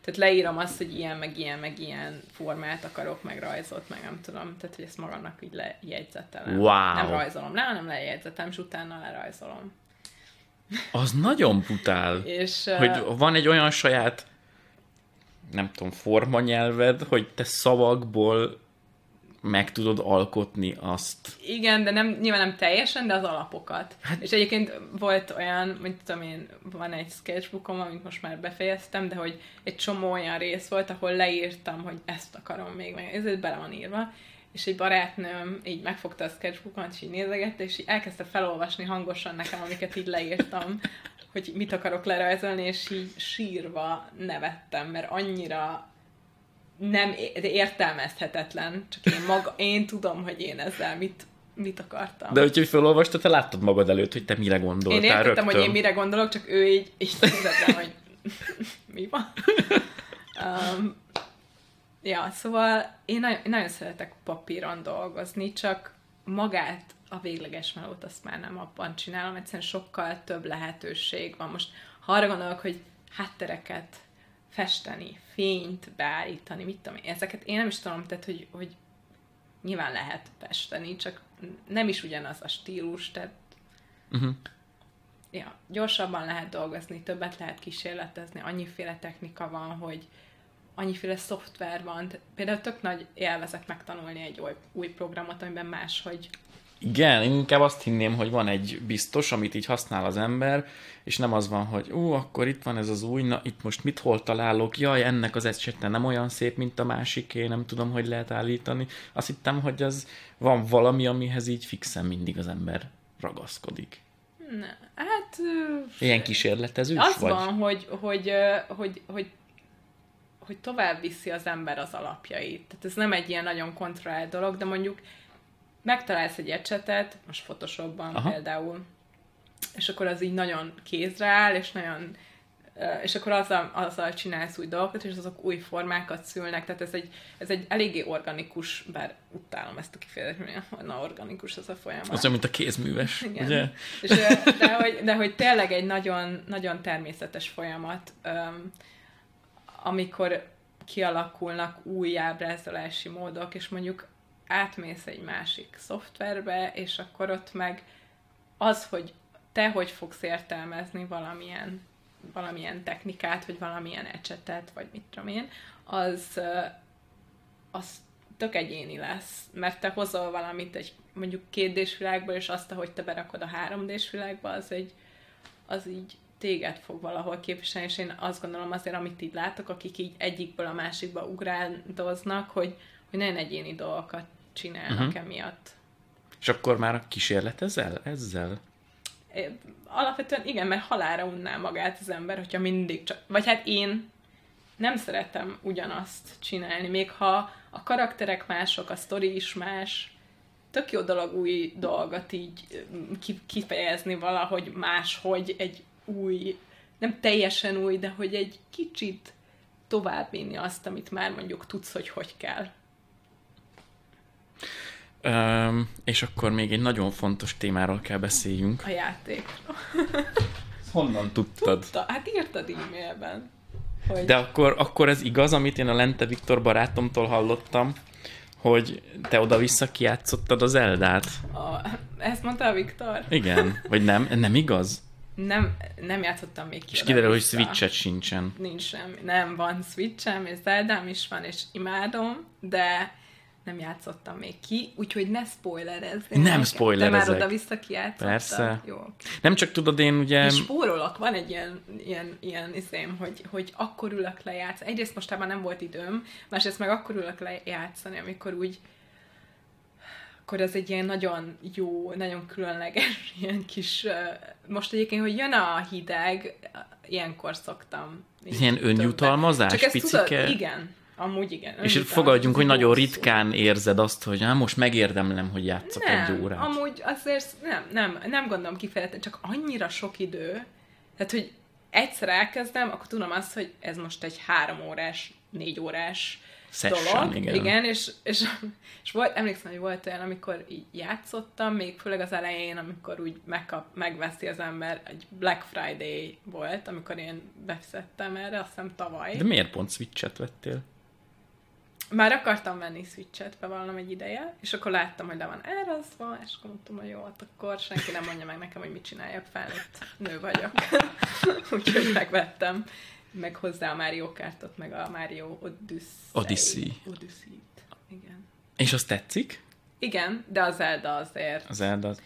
tehát leírom azt, hogy ilyen, meg ilyen, meg ilyen formát akarok, meg rajzot, meg nem tudom, tehát hogy ezt magamnak így lejegyzetelem. Wow. Nem rajzolom le, hanem lejegyzetem, és utána lerajzolom. Az nagyon butál. és, hogy van egy olyan saját nem tudom, formanyelved, hogy te szavakból meg tudod alkotni azt. Igen, de nem, nyilván nem teljesen, de az alapokat. Hát... És egyébként volt olyan, mint tudom én, van egy sketchbookom, amit most már befejeztem, de hogy egy csomó olyan rész volt, ahol leírtam, hogy ezt akarom még, meg ez bele van írva, és egy barátnőm így megfogta a sketchbookot, és így nézegette, és így elkezdte felolvasni hangosan nekem, amiket így leírtam, hogy mit akarok lerajzolni, és így sírva nevettem, mert annyira nem értelmezhetetlen, csak én, maga, én tudom, hogy én ezzel mit, mit akartam. De hogyha felolvastad, te láttad magad előtt, hogy te mire gondoltál Én értettem, rögtön. hogy én mire gondolok, csak ő így, így nézettem, hogy mi van. Um, ja, szóval én nagyon, nagyon szeretek papíron dolgozni, csak magát a végleges melót azt már nem abban csinálom, egyszerűen sokkal több lehetőség van. Most ha arra gondolok, hogy háttereket festeni, fényt beállítani, mit tudom én, ezeket én nem is tudom, tehát hogy, hogy nyilván lehet festeni, csak nem is ugyanaz a stílus, tehát uh-huh. ja, gyorsabban lehet dolgozni, többet lehet kísérletezni, annyiféle technika van, hogy annyiféle szoftver van, például tök nagy élvezet megtanulni egy új, új programot, amiben máshogy igen, én inkább azt hinném, hogy van egy biztos, amit így használ az ember, és nem az van, hogy ú, akkor itt van ez az új, na itt most mit hol találok, jaj, ennek az esete nem olyan szép, mint a másiké, nem tudom, hogy lehet állítani. Azt hittem, hogy az van valami, amihez így fixen mindig az ember ragaszkodik. Ne, hát... Ilyen kísérletező Az vagy? van, hogy, hogy, hogy, hogy hogy tovább viszi az ember az alapjait. Tehát ez nem egy ilyen nagyon kontrollált dolog, de mondjuk megtalálsz egy ecsetet, most Photoshopban Aha. például, és akkor az így nagyon kézre áll, és nagyon és akkor azzal, azzal csinálsz új dolgokat, és azok új formákat szülnek, tehát ez egy, ez egy eléggé organikus, bár utálom ezt a kifejezést, na organikus az a folyamat. Az olyan, mint a kézműves, Igen. ugye? És, de, hogy, de hogy tényleg egy nagyon, nagyon természetes folyamat, amikor kialakulnak új ábrázolási módok, és mondjuk átmész egy másik szoftverbe, és akkor ott meg az, hogy te hogy fogsz értelmezni valamilyen, valamilyen technikát, vagy valamilyen ecsetet, vagy mit tudom én, az, az tök egyéni lesz, mert te hozol valamit egy mondjuk két világból, és azt, ahogy te berakod a három világba, az egy, az így téged fog valahol képviselni, és én azt gondolom azért, amit így látok, akik így egyikből a másikba ugrándoznak, hogy, hogy nagyon egyéni dolgokat csinálnak uh-huh. emiatt. És akkor már kísérletezel ezzel? Alapvetően igen, mert halára unná magát az ember, hogyha mindig csak... Vagy hát én nem szeretem ugyanazt csinálni, még ha a karakterek mások, a sztori is más, tök jó dolog új dolgot így kifejezni valahogy máshogy egy új, nem teljesen új, de hogy egy kicsit továbbvinni azt, amit már mondjuk tudsz, hogy hogy kell. Um, és akkor még egy nagyon fontos témáról kell beszéljünk. A játék. Honnan tudtad? Tudta, hát írtad e-mailben. Hogy... De akkor, akkor ez igaz, amit én a Lente Viktor barátomtól hallottam, hogy te oda-vissza kiátszottad az Eldát. A, ezt mondta a Viktor? Igen. Vagy nem? Nem igaz? Nem, nem játszottam még ki. És kiderül, hogy Switch-et sincsen. Nincs semmi. Nem, van Switch-em, és Zeldám is van, és imádom, de nem játszottam még ki, úgyhogy ne spoilerezz. Nem spoilerezek. De már oda-vissza kijátszottad? Persze. Jó. Nem csak tudod, én ugye... És spórolok, van egy ilyen, ilyen, ilyen iszém, hogy, hogy akkor ülök le játszani. Egyrészt mostában nem volt időm, másrészt meg akkor ülök le játszani, amikor úgy akkor ez egy ilyen nagyon jó, nagyon különleges, ilyen kis... Most egyébként, hogy jön a hideg, ilyenkor szoktam. Ilyen önjutalmazás, Csak ezt tudod, igen, Amúgy igen. És itt fogadjunk, hogy nagyon ritkán érzed azt, hogy hát most megérdemlem, hogy játszok nem, egy órát. amúgy azért nem, nem, nem gondolom kifejezetten, csak annyira sok idő, tehát, hogy egyszer elkezdem, akkor tudom azt, hogy ez most egy három órás, négy órás Session, dolog. Igen, igen és, és, és volt, emlékszem, hogy volt olyan, amikor így játszottam, még főleg az elején, amikor úgy megkap, megveszi az ember, egy Black Friday volt, amikor én befizettem erre, azt hiszem tavaly. De miért pont Switch-et vettél? Már akartam venni Switch-et, bevallom egy ideje, és akkor láttam, hogy le van van, és akkor mondtam, hogy jó, hát akkor senki nem mondja meg nekem, hogy mit csináljak, felnőtt nő vagyok. Úgyhogy megvettem meg hozzá a Mario Kartot, meg a Mario Odyssey. Odyssey. Odyssey. Igen. És az tetszik? Igen, de az Zelda azért. Az Zelda az...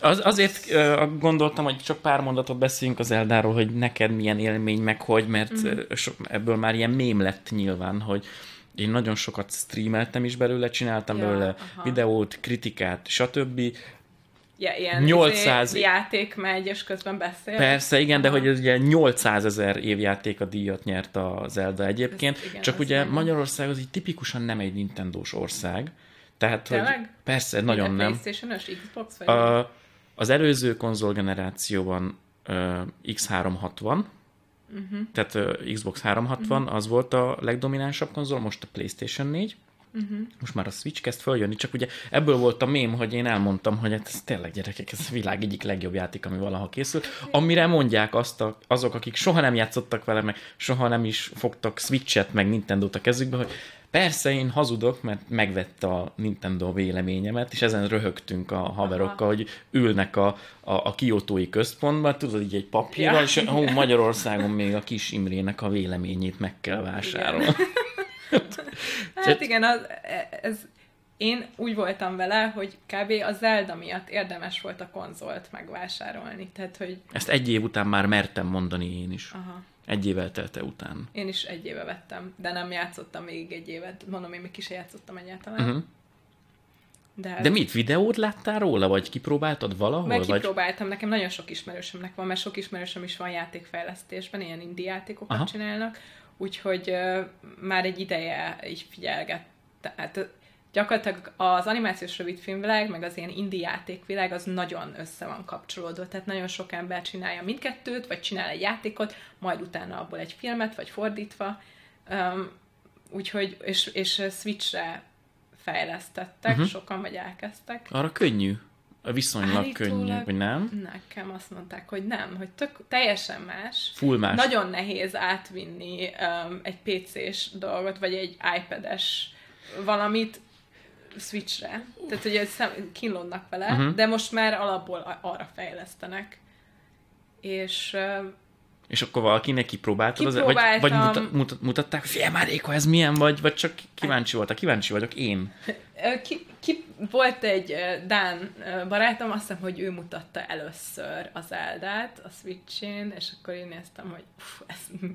Az, azért uh, gondoltam, hogy csak pár mondatot beszéljünk az Eldáról, hogy neked milyen élmény, meg hogy, mert mm. so, ebből már ilyen mém lett nyilván, hogy én nagyon sokat streameltem is belőle, csináltam ja, belőle aha. videót, kritikát, stb. Ja, ilyen 800 izé játék megy, és közben beszél. Persze, igen, de hogy ez ugye 800 ezer évjáték a díjat nyert a Zelda egyébként, ez, igen, csak ugye nem. Magyarország az így tipikusan nem egy Nintendo-s ország. Tehát, Tényleg? hogy persze, nagyon nem. PlayStation-ös, Xbox vagy? A, az előző konzolgenerációban uh, X360, Uh-huh. Tehát uh, Xbox 360 uh-huh. az volt a legdominánsabb konzol, most a PlayStation 4. Uh-huh. Most már a Switch kezd följönni, csak ugye ebből volt a mém, hogy én elmondtam, hogy hát ez tényleg gyerekek, ez a világ egyik legjobb játék, ami valaha készült. Amire mondják azt a, azok, akik soha nem játszottak vele, meg soha nem is fogtak Switch-et, meg Nintendo-t a kezükbe, hogy Persze én hazudok, mert megvette a Nintendo véleményemet, és ezen röhögtünk a haverokkal, hogy ülnek a, a, a kiotói központban, tudod, így egy papírral, ja, és ó, Magyarországon még a kis Imrének a véleményét meg kell vásárolni. hát igen, az, ez, én úgy voltam vele, hogy kb. a Zelda miatt érdemes volt a konzolt megvásárolni. Tehát, hogy... Ezt egy év után már mertem mondani én is. Aha. Egy évvel telte után. Én is egy éve vettem, de nem játszottam még egy évet. Mondom, én még ki se játszottam egyáltalán. Uh-huh. De. De mit, videót láttál róla, vagy kipróbáltad valahol? Meg kipróbáltam, vagy... nekem nagyon sok ismerősömnek van, mert sok ismerősöm is van játékfejlesztésben, ilyen indie játékokat Aha. csinálnak, úgyhogy uh, már egy ideje így figyelget. Tehát gyakorlatilag az animációs rövidfilmvilág, meg az ilyen indie játékvilág az nagyon össze van kapcsolódva, tehát nagyon sok ember csinálja mindkettőt, vagy csinál egy játékot, majd utána abból egy filmet, vagy fordítva. Um, úgyhogy, és, és Switchre fejlesztettek, uh-huh. sokan vagy elkezdtek. Arra könnyű. Viszonylag Állítólag könnyű, vagy nem? Nekem azt mondták, hogy nem, hogy tök, teljesen más. Full más. Nagyon nehéz átvinni um, egy PC-s dolgot, vagy egy iPad-es valamit Switchre. Tehát, hogy ez szem- kínlódnak vele, uh-huh. de most már alapból arra fejlesztenek. És És akkor valakinek kipróbáltad? Az, vagy, vagy mutat, mutat, mutatták, hogy figyelj már, Réka, ez milyen, vagy, vagy csak kíváncsi voltak? Kíváncsi vagyok én. Ki, ki, volt egy Dán barátom, azt hiszem, hogy ő mutatta először az Eldát a Switch-én, és akkor én néztem, hogy uff, ez,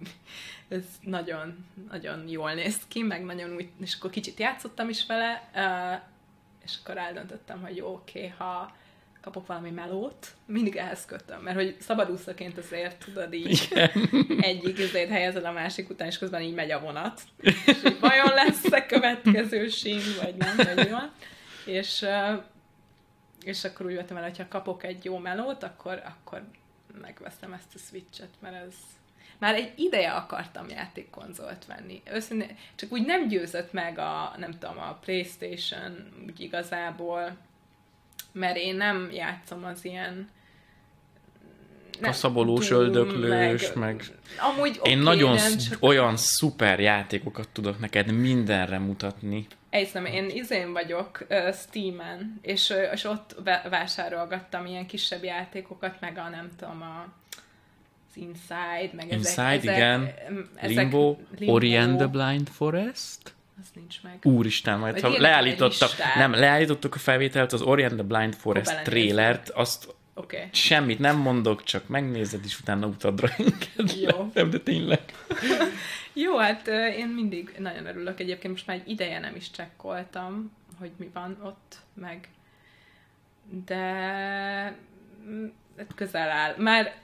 ez nagyon, nagyon jól néz ki, meg nagyon úgy, és akkor kicsit játszottam is vele, és akkor eldöntöttem, hogy jó, oké, ha kapok valami melót, mindig ehhez kötöm, mert hogy szabadúszaként azért tudod így egyik izét helyezed a másik után, és közben így megy a vonat. És így vajon lesz-e következő sín, vagy nem, vagy van. És, és akkor úgy vettem el, hogy ha kapok egy jó melót, akkor, akkor megveszem ezt a Switch-et, mert ez már egy ideje akartam játékkonzolt venni. Őszintén, csak úgy nem győzött meg a, nem tudom, a Playstation úgy igazából, mert én nem játszom az ilyen nem, Kaszabolós, Doom, öldöklős, meg... Amúgy Én oké, nagyon nem, sz- csak olyan szuper játékokat tudok neked mindenre mutatni. Egyszer, én izén vagyok uh, Steam-en, és, és ott vásárolgattam ilyen kisebb játékokat, meg a nem tudom, a, az Inside, meg Inside, ezek, igen. Ezek, Limbo, Ori and the Blind Forest. Az nincs meg. Úristen, majd ha listát. nem, leállítottuk a felvételt, az Ori and the Blind Forest belenézzük. trailert, azt. Okay. semmit nem mondok, csak megnézed, és utána utadra engedlek. Jó. Nem, de tényleg. Jó, hát én mindig nagyon örülök. Egyébként most már egy ideje nem is csekkoltam, hogy mi van ott, meg de mm, közel áll. Már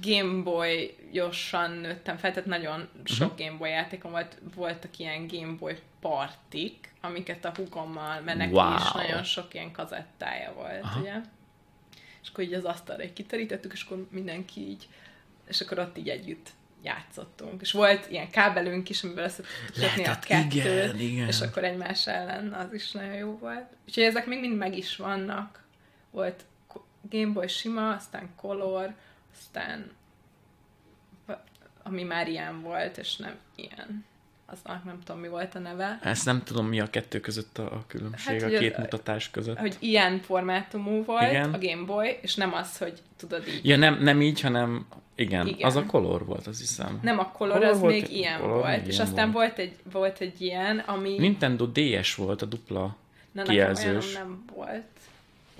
Game Boy-osan nőttem fel, tehát nagyon sok Mhm. Game Boy játékom volt, voltak ilyen Game Boy partik, amiket a hugommal, mert neki Wow. is nagyon sok ilyen kazettája volt, Aha. ugye? És akkor így az asztalra így kiterítettük, és akkor mindenki így, és akkor ott így együtt játszottunk. És volt ilyen kábelünk is, amivel össze tudtuk a kettőt, igen, igen. és akkor egymás ellen az is nagyon jó volt. Úgyhogy ezek még mind meg is vannak. Volt ko- Game Boy sima, aztán Color, aztán ami már ilyen volt, és nem ilyen. Aznak nem tudom, mi volt a neve. Ezt nem tudom, mi a kettő között a különbség, Hát, a két az- mutatás között. Hogy ilyen formátumú volt Igen. a Game Boy, és nem az, hogy tudod így. Ja, nem, nem így, hanem igen, Igen. az a color volt, az hiszem. Nem a Color, az volt- még ilyen Color volt. még És ilyen aztán volt. volt egy, volt egy ilyen, ami... Nintendo DS volt a dupla Na, nekem kijelzős. olyan nem volt.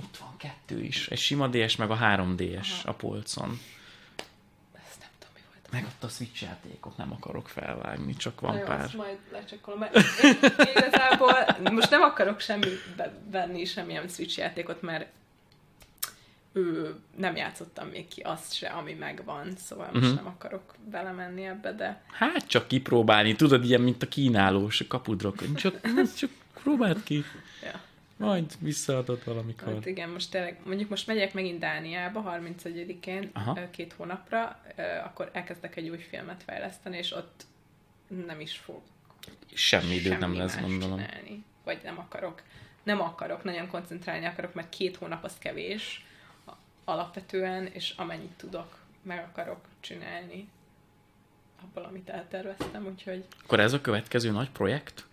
Itt van kettő is. Egy sima DS, meg a 3DS Aha. a polcon. Ezt nem tudom, mi volt. Meg ott a Switch játékot nem akarok felvágni, csak Na van jó, pár. azt majd lecsekkolom. Mert én igazából most nem akarok semmi venni, semmilyen Switch játékot, mert ő, nem játszottam még ki azt se, ami megvan, szóval most Mhm. nem akarok belemenni ebbe, de Hát csak kipróbálni, tudod, ilyen, mint a kínálós, a kapudrok. Csak, csak próbáld ki. Majd visszaadod valamikor. Hát igen, most tényleg, mondjuk most megyek megint Dániába 31-én Aha. két hónapra, akkor elkezdek egy új filmet fejleszteni, és ott nem is fog Semmi időt nem lesz, gondolom. Csinálni. Vagy nem akarok. Nem akarok, nagyon koncentrálni akarok, mert két hónap az kevés alapvetően, és amennyit tudok, meg akarok csinálni abból, amit elterveztem, úgyhogy Akkor ez a következő nagy projekt?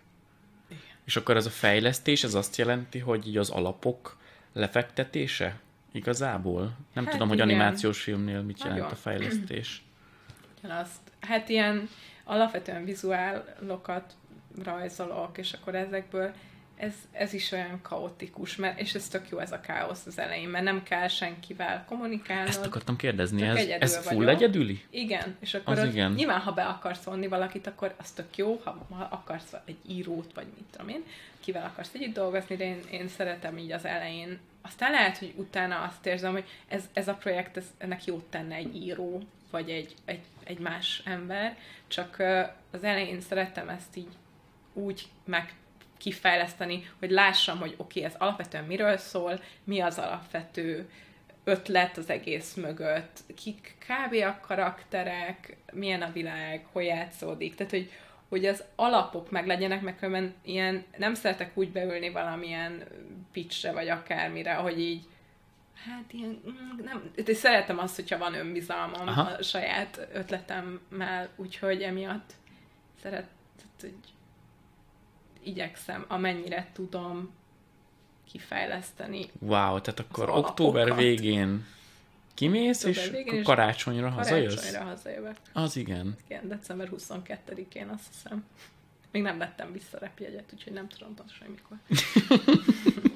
És akkor ez a fejlesztés, ez azt jelenti, hogy így az alapok lefektetése? Igazából? Nem Hát tudom, hogy igen. animációs filmnél mit jelent Nagyon. a fejlesztés. ugyanazt, hát ilyen alapvetően vizuálokat rajzolok, és akkor ezekből ez, ez is olyan kaotikus, mert, és ez tök jó ez a káosz az elején, mert nem kell senkivel kommunikálnod. Ezt akartam kérdezni, ez, egyedül ez full vagyok. egyedüli? Igen, és akkor Az az igen. nyilván, ha be akarsz vonni valakit, akkor az tök jó, ha, ha akarsz egy írót, vagy mit tudom én, kivel akarsz együtt dolgozni, de én, én szeretem így az elején. Aztán lehet, hogy utána azt érzem, hogy ez, ez a projekt, ez, ennek jót tenne egy író, vagy egy, egy, egy más ember, csak az elején szerettem ezt így úgy meg kifejleszteni, hogy lássam, hogy oké, okay, ez alapvetően miről szól, mi az alapvető ötlet az egész mögött, kik kb. a karakterek, milyen a világ, hogy játszódik, tehát hogy, hogy az alapok meg legyenek, meg különben ilyen, nem szeretek úgy beülni valamilyen pitchre, vagy akármire, hogy így Hát ilyen, mm, nem, de szeretem azt, hogyha van önbizalmam Aha. a saját ötletemmel, úgyhogy emiatt szeret, tehát, hogy igyekszem, amennyire tudom, kifejleszteni. Wow, tehát akkor október végén kimész, Október és végén, karácsonyra hazajössz? Karácsonyra hazajövök. Az igen. Igen, december 22-én azt hiszem. Még nem vettem vissza repjegyet, úgyhogy nem tudom pontosan mikor.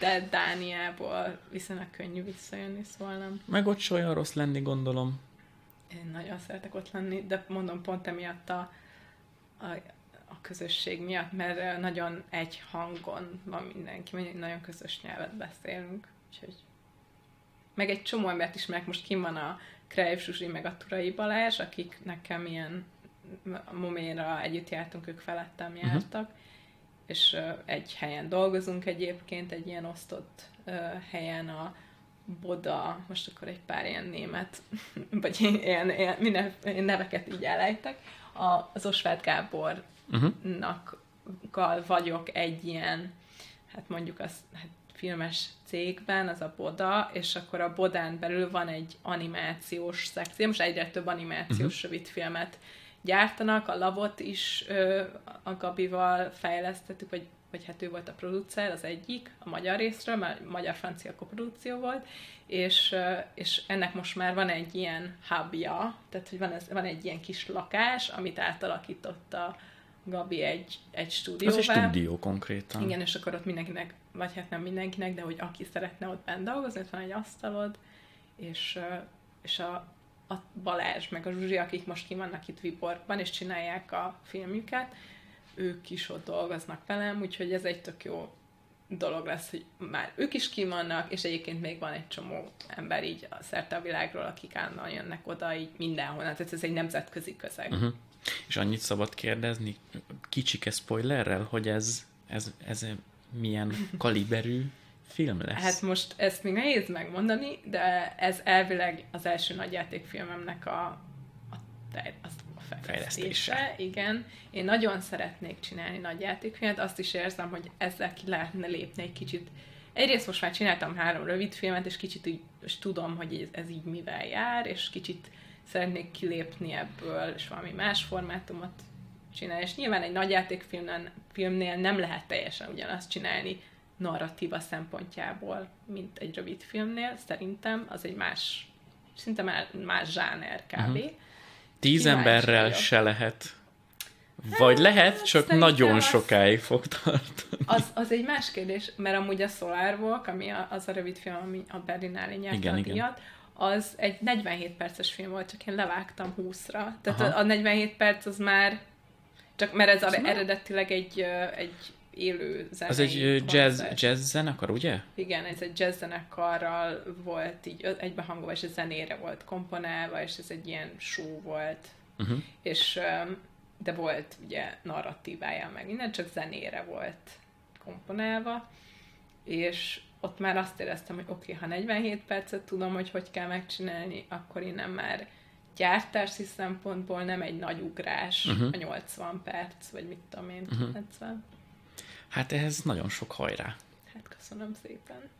De Dániából viszonylag könnyű visszajönni, szóval nem. Meg ott olyan rossz lenni, gondolom. Én nagyon szeretek ott lenni, de mondom pont emiatt a, a közösség miatt, mert nagyon egy hangon van mindenki, nagyon közös nyelvet beszélünk, úgyhogy meg egy csomó embert ismerek, most kim van a Krejv Zsuzsi, meg a Turai Balázs, akik nekem ilyen moméra együtt jártunk, ők felettem jártak, uh-huh. és egy helyen dolgozunk egyébként, egy ilyen osztott helyen a Boda, most akkor egy pár ilyen német, vagy ilyen, ilyen minden, ilyen neveket így elejtek, a, az Osváth Gábornak uh-huh. vagyok egy ilyen, hát mondjuk az hát filmes cégben, az a Boda, és akkor a Bodán belül van egy animációs szekció, most egyre több animációs uh-huh. rövidfilmet gyártanak, a Lavot is ö, a Gabival fejlesztettük, vagy, vagy hát ő volt a producer, az egyik, a magyar részről, mert magyar-francia koprodukció volt, és, ö, és ennek most már van egy ilyen hubja, tehát hogy van, ez, van egy ilyen kis lakás, amit átalakított a Gabi egy, egy Ez stúdióvá. egy stúdió konkrétan. Igen, és akkor ott mindenkinek, vagy hát nem mindenkinek, de hogy aki szeretne ott bent dolgozni, ott van egy asztalod, és, és a, a Balázs, meg a Zsuzsi, akik most ki vannak itt Viborgban, és csinálják a filmjüket, ők is ott dolgoznak velem, úgyhogy ez egy tök jó dolog lesz, hogy már ők is ki vannak, és egyébként még van egy csomó ember így a szerte a világról, akik állandóan jönnek oda, így mindenhol. Tehát ez egy nemzetközi közeg. Uh-huh. És annyit szabad kérdezni, kicsike spoilerrel, hogy ez, ez, ez milyen kaliberű film lesz? Hát most ezt még nehéz megmondani, de ez elvileg az első nagyjátékfilmemnek a, a, az a fejlesztése. Fejlesztése. Igen. Én nagyon szeretnék csinálni nagyjátékfilmet, azt is érzem, hogy ezzel ki lehetne lépni egy kicsit. Egyrészt most már csináltam három rövidfilmet, és kicsit úgy és tudom, hogy ez, ez így mivel jár, és kicsit szeretnék kilépni ebből, és valami más formátumot csinálni. És nyilván egy nagyjátékfilmnél filmnél nem lehet teljesen ugyanazt csinálni narratíva szempontjából, mint egy rövid filmnél. Szerintem az egy más, szinte már más zsáner kb. Uh-huh. Tíz kíváncsi emberrel vagyok. se lehet. Vagy lehet, csak nagyon az- sokáig fog tartani. Az, az egy más kérdés, mert amúgy a Solar Walk, ami a, az a rövid film, ami a Berlinale nyerte Igen, a igen. Az egy 47 perces film volt, csak én levágtam 20-ra. Tehát Aha. a, a 47 perc az már, csak mert ez Az eredetileg egy, egy élő zenei Az egy jazz, koncert. jazz zenekar, ugye? Igen, ez egy jazz zenekarral volt így egybehangolva, és a zenére volt komponálva, és ez egy ilyen show volt. Uh-huh. És, de volt ugye narratívája meg minden, csak zenére volt komponálva, és ott már azt éreztem, hogy oké, ha 47 percet tudom, hogy hogy kell megcsinálni, akkor innen már gyártási szempontból nem egy nagy ugrás, uh-huh. a 80 perc, vagy mit tudom én, uh-huh. 90. Hát ehhez nagyon sok hajrá. Hát köszönöm szépen.